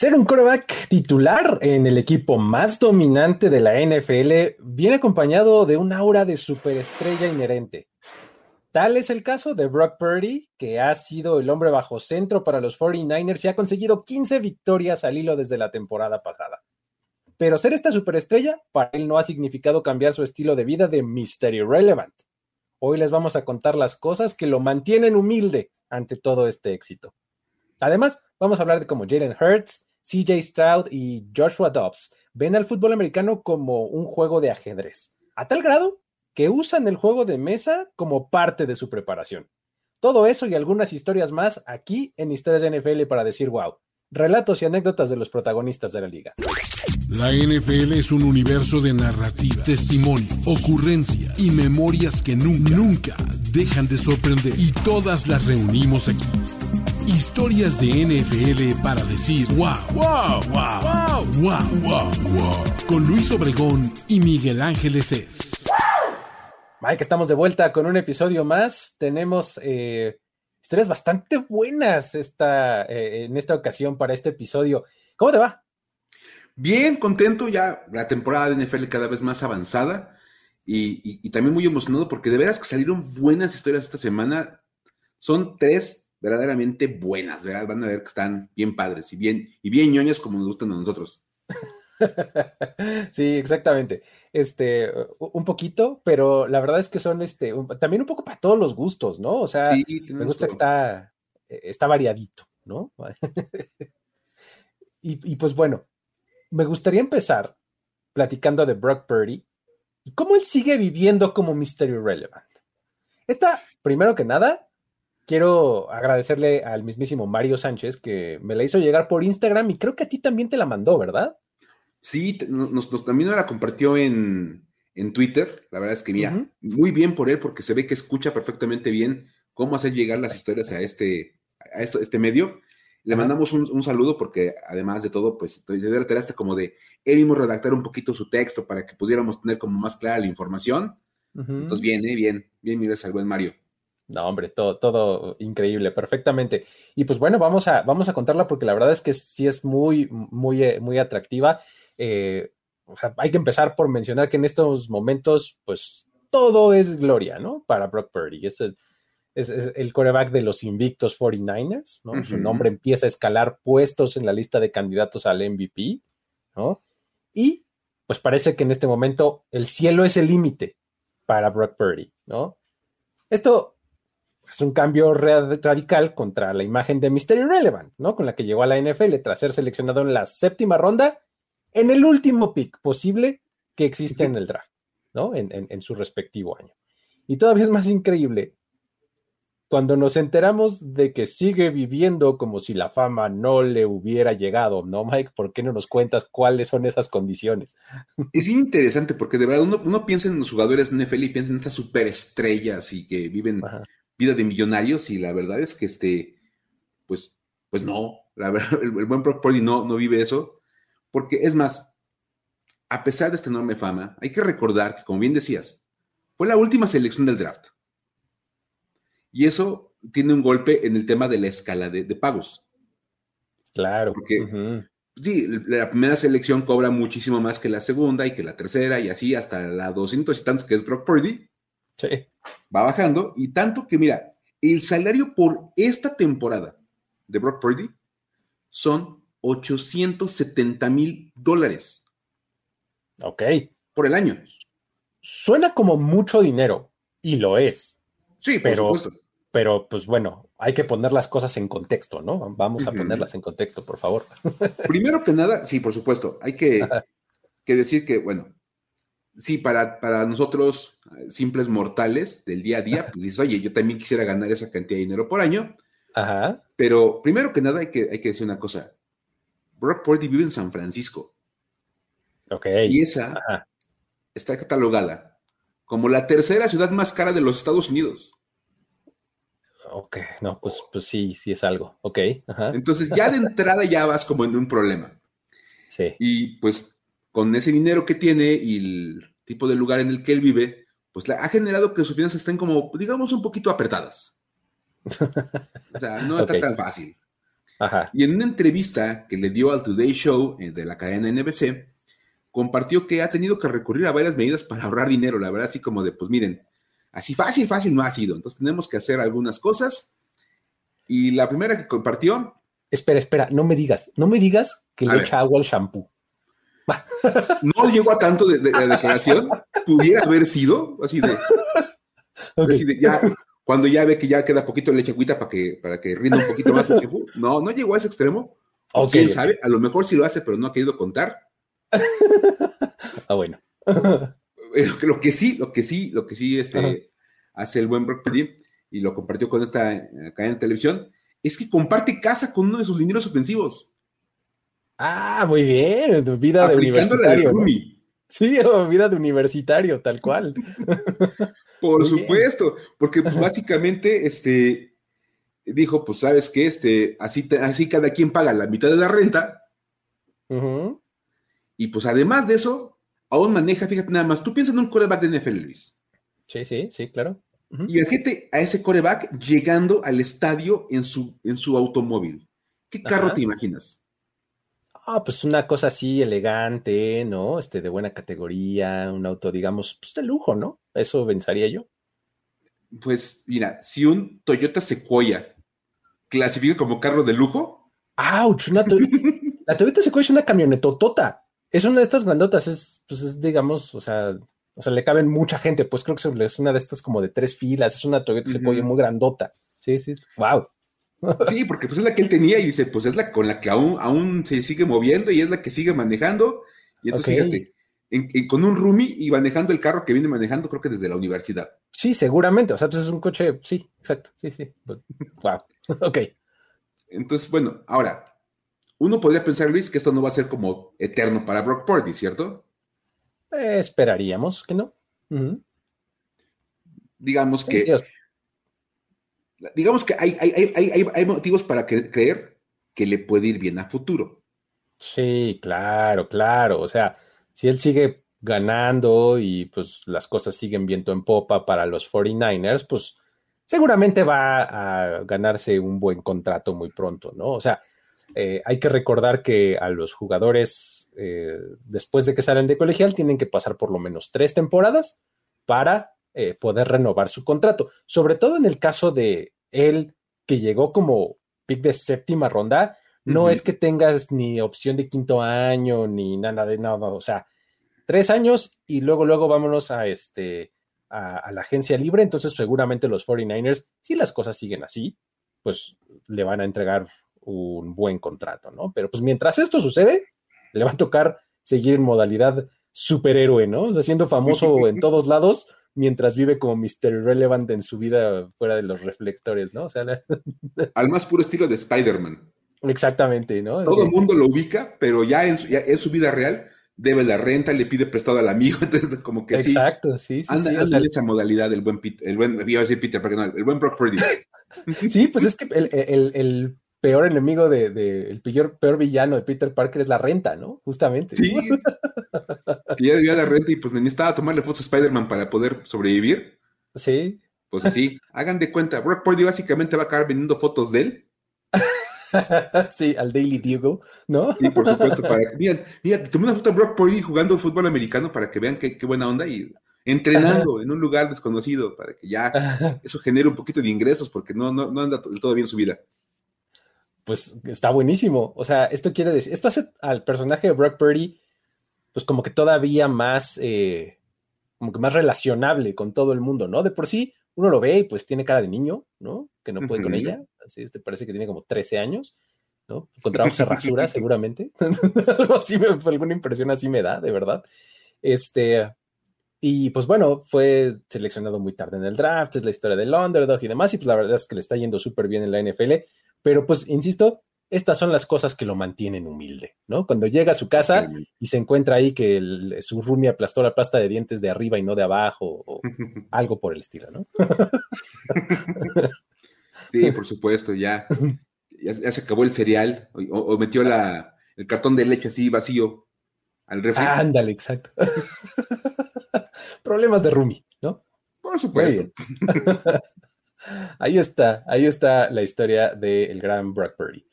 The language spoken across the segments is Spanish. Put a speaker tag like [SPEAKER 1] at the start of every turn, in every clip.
[SPEAKER 1] Ser un quarterback titular en el equipo más dominante de la NFL viene acompañado de un aura de superestrella inherente. Tal es el caso de Brock Purdy, que ha sido el hombre bajo centro para los 49ers y ha conseguido 15 victorias al hilo desde la temporada pasada. Pero ser esta superestrella para él no ha significado cambiar su estilo de vida de Mr. Irrelevant. Hoy les vamos a contar las cosas que lo mantienen humilde ante todo este éxito. Además, vamos a hablar de cómo Jalen Hurts CJ Stroud y Joshua Dobbs ven al fútbol americano como un juego de ajedrez, a tal grado que usan el juego de mesa como parte de su preparación. Todo eso y algunas historias más aquí en Historias de NFL para decir wow. Relatos y anécdotas de los protagonistas de la liga.
[SPEAKER 2] La NFL es un universo de narrativa, testimonio, ocurrencias y memorias que nunca, nunca dejan de sorprender. Y todas las reunimos aquí Historias de NFL para decir wow, wow, wow, wow, wow, wow, wow. Con Luis Obregón y Miguel Ángeles es.
[SPEAKER 1] Mike, estamos de vuelta con un episodio más. Tenemos eh, historias bastante buenas esta, eh, en esta ocasión para este episodio. ¿Cómo te va?
[SPEAKER 3] Bien, contento ya la temporada de NFL cada vez más avanzada y, y también muy emocionado porque de veras que salieron buenas historias esta semana. Son tres verdaderamente buenas, ¿verdad? Van a ver que están bien padres y bien, y bien ñoñas como nos gustan a nosotros.
[SPEAKER 1] Sí, exactamente. Este, un poquito, pero la verdad es que son este, también un poco para todos los gustos, ¿no? O sea, me gusta que está, está variadito, ¿no? y, y, pues bueno, me gustaría empezar platicando de Brock Purdy y cómo él sigue viviendo como Mystery Relevant. Esta, primero que nada, quiero agradecerle al mismísimo Mario Sánchez que me la hizo llegar por Instagram y creo que a ti también te la mandó, ¿verdad?
[SPEAKER 3] Sí, nos, también la compartió en, Twitter. La verdad es que mira, muy bien por él porque se ve que escucha perfectamente bien cómo hacer llegar las historias a este, a esto, este medio. Le mandamos un, saludo porque además de todo, pues te como de él mismo redactar un poquito su texto para que pudiéramos tener como más clara la información. Entonces, bien, ¿eh? bien, bien, mira al buen Mario.
[SPEAKER 1] No, hombre, todo, todo increíble, perfectamente. Y pues bueno, vamos a, vamos a contarla porque la verdad es que sí es muy, muy, eh, muy atractiva. Eh, o sea, hay que empezar por mencionar que en estos momentos, pues todo es gloria, ¿no? Para Brock Purdy. Es el, es, el coreback de los invictos 49ers, ¿no? Su nombre empieza a escalar puestos en la lista de candidatos al MVP, ¿no? Y pues parece que en este momento el cielo es el límite para Brock Purdy, ¿no? Esto es un cambio radical contra la imagen de Mystery Relevant, ¿no? Con la que llegó a la NFL tras ser seleccionado en la séptima ronda en el último pick posible que existe en el draft, ¿no? En, su respectivo año. Y todavía es más increíble cuando nos enteramos de que sigue viviendo como si la fama no le hubiera llegado, ¿no, Mike? ¿Por qué no nos cuentas cuáles son esas condiciones?
[SPEAKER 3] Es bien interesante porque de verdad uno, piensa en los jugadores NFL y piensa en estas superestrellas y que viven vida de millonarios y la verdad es que este, pues, pues no, la verdad, el, buen Brock Purdy no, no vive eso, porque es más, a pesar de esta enorme fama, hay que recordar que, como bien decías, fue la última selección del draft. Y eso tiene un golpe en el tema de la escala de, pagos.
[SPEAKER 1] Claro.
[SPEAKER 3] Porque, sí, la primera selección cobra muchísimo más que la segunda y que la tercera y así hasta la 200 y tantos que es Brock Purdy.
[SPEAKER 1] Sí.
[SPEAKER 3] Va bajando y tanto que, mira, el salario por esta temporada de Brock Purdy son 870 mil dólares.
[SPEAKER 1] Ok.
[SPEAKER 3] Por el año.
[SPEAKER 1] Suena como mucho dinero y lo es.
[SPEAKER 3] Sí, pero,
[SPEAKER 1] Pero, pues bueno, hay que poner las cosas en contexto, ¿no? Vamos a ponerlas en contexto, por favor.
[SPEAKER 3] Primero que nada, sí, por supuesto, hay que, que decir que, bueno, sí, para, para nosotros, eh, simples mortales del día a día, pues dices, oye, yo también quisiera ganar esa cantidad de dinero por año.
[SPEAKER 1] Ajá.
[SPEAKER 3] Pero primero que nada hay que, hay que decir una cosa. Brock Purdy vive en San Francisco.
[SPEAKER 1] Ok.
[SPEAKER 3] Y esa está catalogada como la tercera ciudad más cara de los Estados Unidos.
[SPEAKER 1] Ok, no, pues, pues sí, sí es algo. Ok.
[SPEAKER 3] Entonces ya de entrada ya vas como en un problema.
[SPEAKER 1] Sí.
[SPEAKER 3] Y pues con ese dinero que tiene y el tipo de lugar en el que él vive, pues ha generado que sus finanzas estén como, digamos, un poquito apretadas. O sea, no está tan fácil.
[SPEAKER 1] Ajá.
[SPEAKER 3] Y en una entrevista que le dio al Today Show eh, de la cadena NBC, compartió que ha tenido que recurrir a varias medidas para ahorrar dinero, la verdad, así como de, pues miren, así fácil, fácil no ha sido. Entonces tenemos que hacer algunas cosas. Y la primera que compartió.
[SPEAKER 1] Espera, espera, no me digas, no me digas que le echa agua al shampoo.
[SPEAKER 3] No llegó a tanto de, declaración, pudiera haber sido así de, así de ya, cuando ya ve que ya queda poquito de leche agüita para que, para que rinda un poquito más el No, no llegó a ese extremo. Quién sabe, a lo mejor sí lo hace, pero no ha querido contar.
[SPEAKER 1] ah, bueno.
[SPEAKER 3] lo que sí, lo que sí, lo que sí este, hace el buen Brock Purdy, y lo compartió con esta eh, cadena de televisión, es que comparte casa con uno de sus lineros ofensivos.
[SPEAKER 1] Ah, muy bien, vida de universitario. Sí, vida de universitario, tal cual.
[SPEAKER 3] Por supuesto, porque pues, básicamente este, dijo, pues sabes que este, así, así cada quien paga la mitad de la renta. Y pues además de eso, aún maneja, fíjate nada más, tú piensas en un coreback de NFL, Luis.
[SPEAKER 1] Sí, sí, sí, claro.
[SPEAKER 3] Y el gente a ese coreback llegando al estadio en su, en su automóvil. ¿Qué carro te imaginas?
[SPEAKER 1] Ah, pues una cosa así elegante, ¿no? Este, de buena categoría, un auto, digamos, pues de lujo, ¿no? Eso pensaría yo.
[SPEAKER 3] Pues mira, si un Toyota Sequoia clasifica como carro de lujo.
[SPEAKER 1] ¡Auch! Una la Toyota Sequoia es una camionetotota. Es una de estas grandotas, es, pues es, digamos, o sea, o sea, le caben mucha gente, pues creo que es una de estas como de tres filas, es una Toyota Sequoia muy grandota. Sí, sí, wow.
[SPEAKER 3] Sí, porque pues es la que él tenía y dice, pues es la con la que aún, aún se sigue moviendo y es la que sigue manejando. Y entonces fíjate, con un roomie y manejando el carro que viene manejando, creo que desde la universidad.
[SPEAKER 1] Sí, seguramente. O sea, pues es un coche, sí, exacto. Sí, sí. Wow. ok.
[SPEAKER 3] Entonces, bueno, ahora, uno podría pensar, Luis, que esto no va a ser como eterno para Brock Purdy, ¿cierto?
[SPEAKER 1] esperaríamos que no.
[SPEAKER 3] Digamos que digamos que hay, hay, motivos para creer que le puede ir bien a futuro.
[SPEAKER 1] Sí, claro, claro. O sea, si él sigue ganando y pues las cosas siguen viento en popa para los 49ers, pues seguramente va a ganarse un buen contrato muy pronto, ¿no? O sea, eh, hay que recordar que a los jugadores, eh, después de que salen de colegial, tienen que pasar por lo menos tres temporadas para eh, poder renovar su contrato. Sobre todo en el caso de él, que llegó como pick de séptima ronda, no es que tengas ni opción de quinto año ni nada de nada. O sea, tres años y luego, luego vámonos a este. A, la agencia libre, entonces seguramente los 49ers, si las cosas siguen así, pues le van a entregar un buen contrato, ¿no? Pero pues mientras esto sucede, le va a tocar seguir en modalidad superhéroe, ¿no? O sea, siendo famoso en todos lados, mientras vive como Mr. Relevant en su vida fuera de los reflectores, ¿no? O sea,
[SPEAKER 3] al más puro estilo de Spider-Man.
[SPEAKER 1] Exactamente, ¿no?
[SPEAKER 3] Todo el mundo lo ubica, pero ya en, su, vida real debe la renta, le pide prestado al amigo, entonces como que
[SPEAKER 1] sí. Exacto, sí, sí,
[SPEAKER 3] anda, en esa modalidad el buen Peter, el buen, iba a decir Peter, porque no, el buen Brock Purdy.
[SPEAKER 1] sí, pues es que el, peor enemigo de, el peor, peor, villano de Peter Parker es la renta, ¿no? Justamente.
[SPEAKER 3] Sí. que ya debía la renta y pues necesitaba tomarle fotos a Spider-Man para poder sobrevivir.
[SPEAKER 1] Sí.
[SPEAKER 3] Pues así, hagan de cuenta, Brock Purdy básicamente va a acabar vendiendo fotos de él.
[SPEAKER 1] sí, al Daily Bugle, ¿no?
[SPEAKER 3] Sí, por supuesto. Para, mira, mira, tomé una foto de Brock Purdy jugando fútbol americano para que vean qué, qué buena onda y entrenando en un lugar desconocido para que ya eso genere un poquito de ingresos porque no, no, no anda todo bien su vida
[SPEAKER 1] pues está buenísimo. O sea, esto quiere decir, esto hace al personaje de Brock Purdy, pues como que todavía más, eh, como que más relacionable con todo el mundo, ¿no? De por sí, uno lo ve y pues tiene cara de niño, ¿no? Que no puede con ella. Así, este parece que tiene como 13 años, ¿no? Con trabajo se rasura, seguramente. Algo así, me, alguna impresión así me da, de verdad. Este, y pues bueno, fue seleccionado muy tarde en el draft, es la historia del underdog y demás, y pues la verdad es que le está yendo súper bien en la NFL. Pero pues, insisto, estas son las cosas que lo mantienen humilde, ¿no? Cuando llega a su casa y se encuentra ahí que su roomie aplastó la pasta de dientes de arriba y no de abajo, o algo por el estilo, ¿no?
[SPEAKER 3] sí, por supuesto, ya, ya, se acabó el cereal, o, metió la, el cartón de leche así vacío al refri.
[SPEAKER 1] Ándale, exacto. Problemas de roomie, ¿no?
[SPEAKER 3] Por supuesto.
[SPEAKER 1] Ahí está, ahí está la historia del gran Brock Purdy.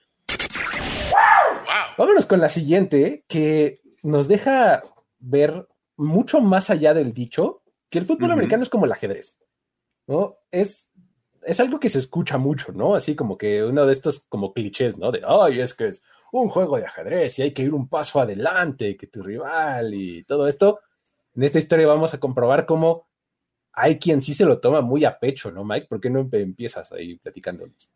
[SPEAKER 1] Vámonos con la siguiente, que nos deja ver mucho más allá del dicho que el fútbol americano es como el ajedrez, ¿no? Es, es algo que se escucha mucho, ¿no? Así como que uno de estos como clichés, ¿no? De, ay, es que es un juego de ajedrez y hay que ir un paso adelante que tu rival y todo esto. En esta historia vamos a comprobar cómo hay quien sí se lo toma muy a pecho, ¿no, Mike? ¿Por qué no empiezas ahí platicándonos?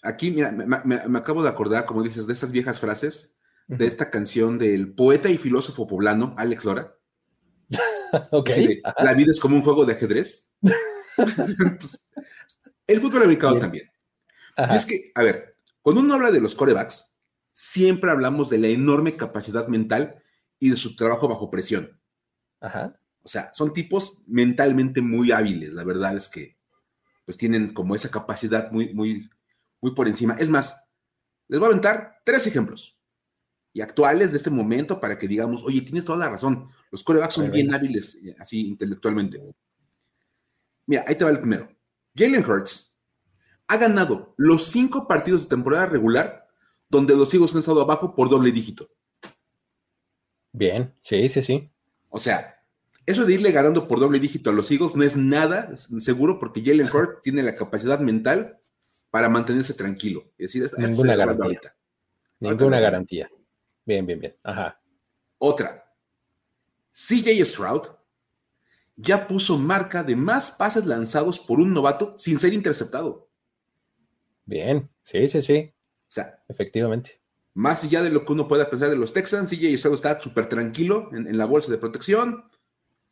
[SPEAKER 3] Aquí, mira, me, acabo de acordar, como dices, de estas viejas frases, de esta canción del poeta y filósofo poblano, Alex Lora.
[SPEAKER 1] ok.
[SPEAKER 3] la vida es como un juego de ajedrez. Pues, el fútbol americano también. Y es que, a ver, cuando uno habla de los corebacks, siempre hablamos de la enorme capacidad mental y de su trabajo bajo presión.
[SPEAKER 1] Ajá.
[SPEAKER 3] O sea, son tipos mentalmente muy hábiles. La verdad es que, pues tienen como esa capacidad muy, muy, muy por encima. Es más, les voy a aventar tres ejemplos y actuales de este momento para que digamos, oye, tienes toda la razón. Los corebacks son bien hábiles, eh, así intelectualmente. Mira, ahí te va el primero. Jalen Hurts ha ganado los cinco partidos de temporada regular donde los Eagles han estado abajo por doble dígito.
[SPEAKER 1] Bien, sí, sí, sí.
[SPEAKER 3] O sea, eso de irle ganando por doble dígito a los Eagles no es nada seguro porque Jalen Hurts tiene la capacidad mental para mantenerse tranquilo. Es decir,
[SPEAKER 1] ninguna garantía. Ninguna garantía. Bien, bien, bien. Ajá.
[SPEAKER 3] Otra. CJ Stroud ya puso marca de más pases lanzados por un novato sin ser interceptado.
[SPEAKER 1] Bien, sí, sí, sí.
[SPEAKER 3] O sea,
[SPEAKER 1] efectivamente.
[SPEAKER 3] Más allá de lo que uno pueda pensar de los Texans, CJ Stroud está súper tranquilo en, la bolsa de protección.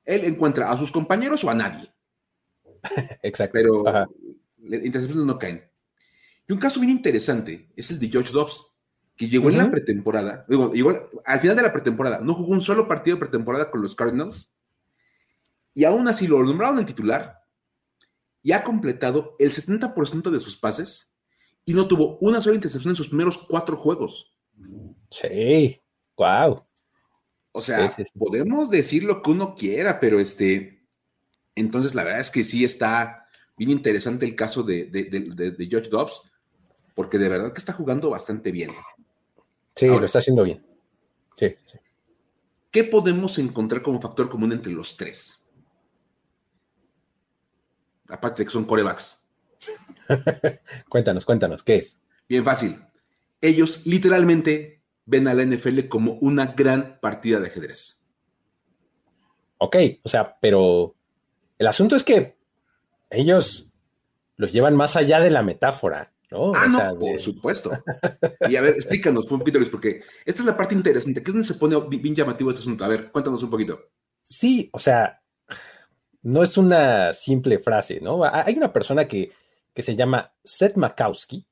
[SPEAKER 3] Él encuentra a sus compañeros o a nadie.
[SPEAKER 1] Exacto.
[SPEAKER 3] Pero intercepciones no caen. Y un caso bien interesante es el de George Dobbs, que llegó en la pretemporada, digo, llegó al final de la pretemporada, no jugó un solo partido de pretemporada con los Cardinals, y aún así lo nombraron el titular, y ha completado el 70% de sus pases y no tuvo una sola intercepción en sus primeros cuatro juegos.
[SPEAKER 1] Sí, wow.
[SPEAKER 3] O sea, podemos decir lo que uno quiera, pero este, entonces la verdad es que sí está bien interesante el caso de, de, George Dobbs, porque de verdad que está jugando bastante bien.
[SPEAKER 1] Sí, lo está haciendo bien. Sí, sí.
[SPEAKER 3] ¿Qué podemos encontrar como factor común entre los tres? Aparte de que son corebacks.
[SPEAKER 1] cuéntanos, cuéntanos, ¿qué es?
[SPEAKER 3] Bien fácil. Ellos literalmente ven a la NFL como una gran partida de ajedrez.
[SPEAKER 1] Ok, o sea, pero el asunto es que ellos los llevan más allá de la metáfora, ¿no?
[SPEAKER 3] Ah, no, por supuesto. Y a ver, explícanos un poquito, Luis, porque esta es la parte interesante, que es donde se pone bien llamativo este asunto. A ver, cuéntanos un poquito.
[SPEAKER 1] Sí, o sea, no es una simple frase, ¿no? Hay una persona que que se llama Seth Makowski,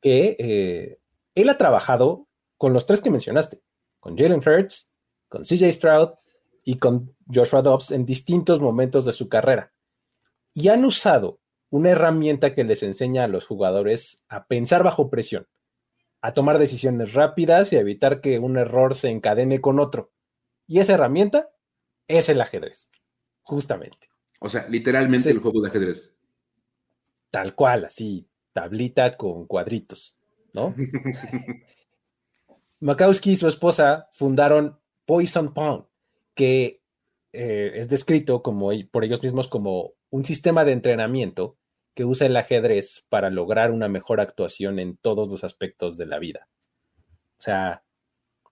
[SPEAKER 1] que eh, él ha trabajado con los tres que mencionaste, con Jalen Hurts, con CJ Stroud y con Joshua Dobbs en distintos momentos de su carrera. Y han usado una herramienta que les enseña a los jugadores a pensar bajo presión, a tomar decisiones rápidas y a evitar que un error se encadene con otro. Y esa herramienta es el ajedrez, justamente.
[SPEAKER 3] O sea, literalmente el juego de ajedrez
[SPEAKER 1] tal cual, así, tablita con cuadritos, ¿no? Makowski y su esposa fundaron Poison Pawn, que eh, es descrito como, por ellos mismos como un sistema de entrenamiento que usa el ajedrez para lograr una mejor actuación en todos los aspectos de la vida. O sea,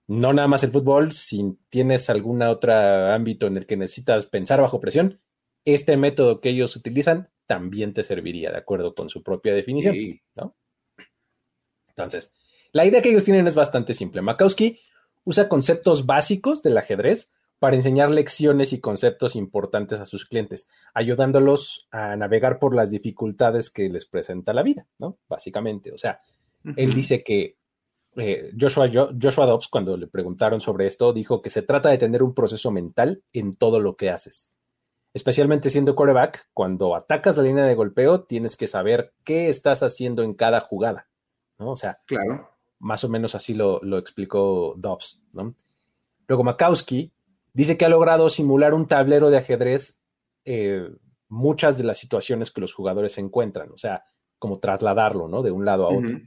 [SPEAKER 1] no nada más el fútbol, si tienes algún otro ámbito en el que necesitas pensar bajo presión, este método que ellos utilizan también te serviría de acuerdo con su propia definición, ¿no? Entonces, la idea que ellos tienen es bastante simple. Makowski usa conceptos básicos del ajedrez para enseñar lecciones y conceptos importantes a sus clientes, ayudándolos a navegar por las dificultades que les presenta la vida, ¿no? Básicamente, o sea, él dice que eh, Joshua, Joshua Dobbs, cuando le preguntaron sobre esto, dijo que se trata de tener un proceso mental en todo lo que haces especialmente siendo quarterback, cuando atacas la línea de golpeo, tienes que saber qué estás haciendo en cada jugada, ¿no? O sea,
[SPEAKER 3] claro.
[SPEAKER 1] Más o menos así lo, explicó Dobbs, ¿no? Luego Makowski dice que ha logrado simular un tablero de ajedrez eh, muchas de las situaciones que los jugadores encuentran, o sea, como trasladarlo, ¿no? De un lado a otro.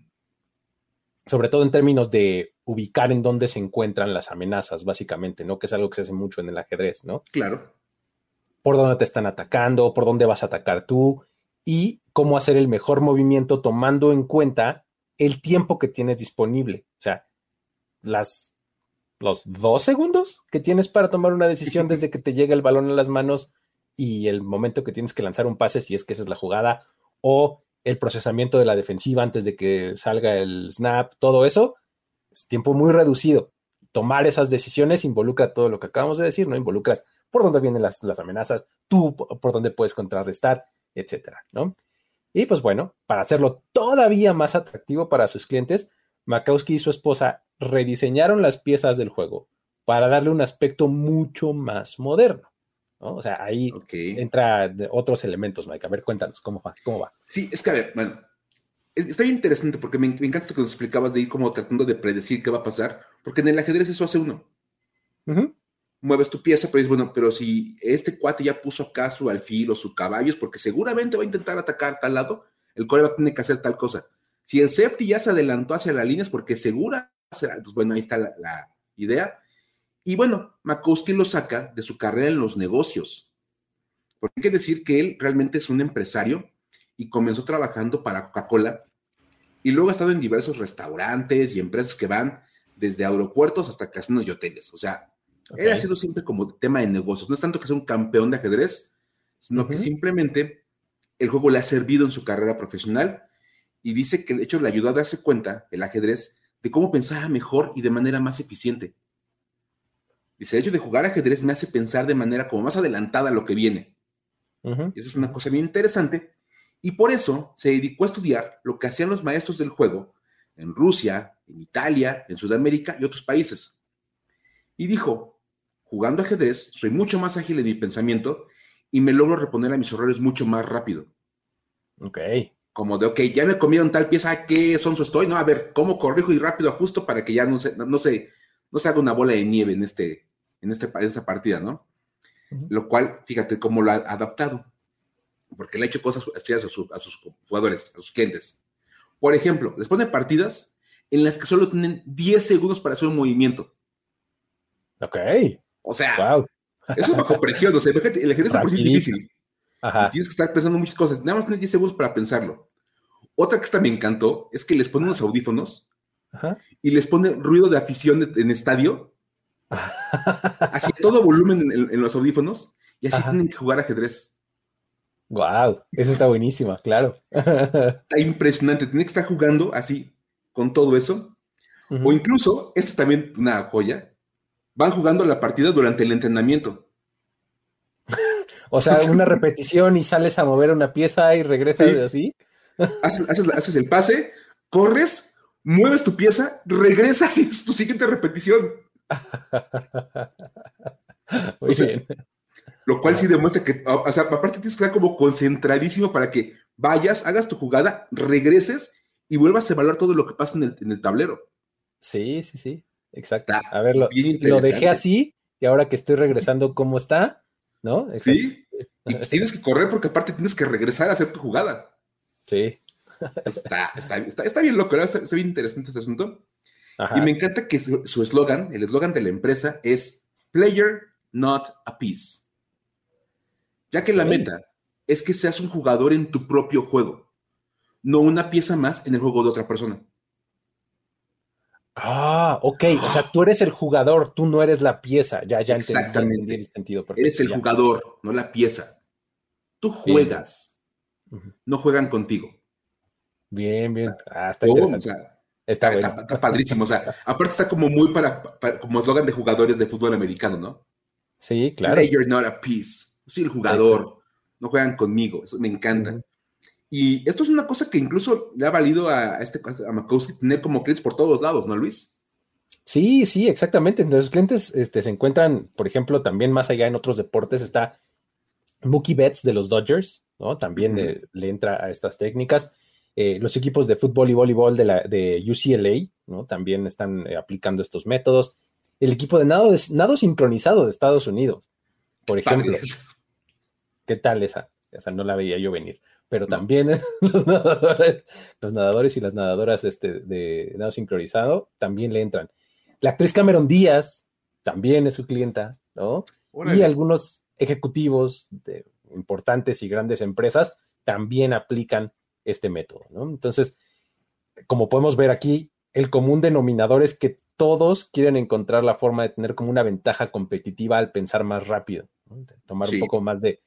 [SPEAKER 1] Sobre todo en términos de ubicar en dónde se encuentran las amenazas, básicamente, ¿no? Que es algo que se hace mucho en el ajedrez, ¿no?
[SPEAKER 3] Claro.
[SPEAKER 1] Por dónde te están atacando, por dónde vas a atacar tú y cómo hacer el mejor movimiento tomando en cuenta el tiempo que tienes disponible. O sea, los dos segundos que tienes para tomar una decisión desde que te llega el balón a las manos y el momento que tienes que lanzar un pase, si es que esa es la jugada, o el procesamiento de la defensiva antes de que salga el snap, todo eso, es tiempo muy reducido. Tomar esas decisiones involucra todo lo que acabamos de decir, ¿no? Involucras por dónde vienen las, las amenazas, tú por dónde puedes contrarrestar, etcétera, ¿no? Y pues bueno, para hacerlo todavía más atractivo para sus clientes, Makowski y su esposa rediseñaron las piezas del juego para darle un aspecto mucho más moderno. O sea, ahí entra otros elementos, Mike. A ver, cuéntanos, ¿cómo va? ¿Cómo va?
[SPEAKER 3] Sí, es que a ver, bueno, está bien interesante porque me, encanta esto que nos explicabas de ir como tratando de predecir qué va a pasar, porque en el ajedrez eso hace uno. Mueves tu pieza, pero es bueno, pero si este cuate ya puso acá su alfil o su caballo, es porque seguramente va a intentar atacar tal lado, el coreback tiene que hacer tal cosa. Si el safety ya se adelantó hacia la línea, es porque segura, pues bueno, ahí está la idea y bueno, Makowski lo saca de su carrera en los negocios. Porque hay que decir que él realmente es un empresario y comenzó trabajando para Coca-Cola y luego ha estado en diversos restaurantes y empresas que van desde aeropuertos hasta casinos y hoteles. O sea, él ha sido siempre como tema de negocios. No es tanto que sea un campeón de ajedrez, sino que simplemente el juego le ha servido en su carrera profesional y dice que el hecho le ayudó a darse cuenta, el ajedrez, de cómo pensaba mejor y de manera más eficiente. Dice, el hecho de jugar ajedrez me hace pensar de manera como más adelantada a lo que viene. eso es una cosa bien interesante. Y por eso se dedicó a estudiar lo que hacían los maestros del juego en Rusia, en Italia, en Sudamérica y otros países. Y dijo, jugando ajedrez, soy mucho más ágil en mi pensamiento y me logro reponer a mis errores mucho más rápido.
[SPEAKER 1] Ok.
[SPEAKER 3] Como de, ok, ya me comieron tal pieza, ¿qué sonso estoy? No, a ver, ¿cómo corrijo y rápido ajusto para que ya no se, no se, no se haga una bola de nieve en, este, en, este, esta partida, ¿no? Lo cual, fíjate cómo lo ha adaptado, porque le ha hecho cosas a, a sus jugadores, a sus clientes. Por ejemplo, les pone partidas en las que solo tienen 10 segundos para hacer un movimiento.
[SPEAKER 1] Ok.
[SPEAKER 3] O sea, wow. eso es bajo presión. O sea, el ajedrez es difícil. Ajá. Tienes que estar pensando muchas cosas. Nada más tienes 10 segundos para pensarlo. Otra que esta me encantó es que les pone unos audífonos y les pone ruido de afición en estadio, así todo volumen en, los audífonos, y así tienen que jugar ajedrez.
[SPEAKER 1] Wow, eso está buenísima, claro.
[SPEAKER 3] está impresionante, tienen que estar jugando así, con todo eso. O incluso, esta es también una joya, van jugando la partida durante el entrenamiento.
[SPEAKER 1] o sea, una repetición y sales a mover una pieza y regresas así.
[SPEAKER 3] haces, el pase, corres, mueves tu pieza, regresas y es tu siguiente repetición. Muy bien. Lo cual sí demuestra que, o sea, aparte tienes que estar como concentradísimo para que vayas, hagas tu jugada, regreses y vuelvas a evaluar todo lo que pasa en el, tablero.
[SPEAKER 1] Sí, sí, sí, exacto. a ver, lo, dejé así y ahora que estoy regresando, ¿cómo está? ¿No?
[SPEAKER 3] Sí. Y tienes que correr porque aparte tienes que regresar a hacer tu jugada.
[SPEAKER 1] Sí.
[SPEAKER 3] Está, está, bien loco, está, bien interesante este asunto. Y me encanta que su eslogan, el eslogan de la empresa es Player, not a piece. Ya que la meta es que seas un jugador en tu propio juego, no una pieza más en el juego de otra persona.
[SPEAKER 1] Ah, ok. O sea, tú eres el jugador, tú no eres la pieza. Ya, ya
[SPEAKER 3] Exactamente. el sentido. eres el jugador, no la pieza. Tú juegas, no juegan contigo.
[SPEAKER 1] Bien, bien. Ah, está interesante.
[SPEAKER 3] está, está, padrísimo. O sea, aparte está como muy para, como eslogan de jugadores de fútbol americano, ¿no?
[SPEAKER 1] Sí, claro.
[SPEAKER 3] you're not a piece. Sí, el jugador. No juegan conmigo. Eso me encanta. Y esto es una cosa que incluso le ha valido a, este a Makowski tener como clientes por todos lados, ¿no, Luis?
[SPEAKER 1] Sí, sí, exactamente. Entre los clientes este, se encuentran, por ejemplo, también más allá en otros deportes está Mookie Betts de los Dodgers, ¿no? También le, entra a estas técnicas. Eh, los equipos de fútbol y voleibol de, la, de UCLA ¿no? también están eh, aplicando estos métodos. El equipo de nado, nado sincronizado de Estados Unidos, por ejemplo. ¿Qué tal esa? Esa no la veía yo venir. Pero también los nadadores, los nadadores y las nadadoras este, de nado sincronizado también le entran. La actriz Cameron Díaz también es su clienta, ¿no? Y algunos ejecutivos de importantes y grandes empresas también aplican este método, ¿no? Entonces, como podemos ver aquí, el común denominador es que todos quieren encontrar la forma de tener como una ventaja competitiva al pensar más rápido, tomar un poco más de,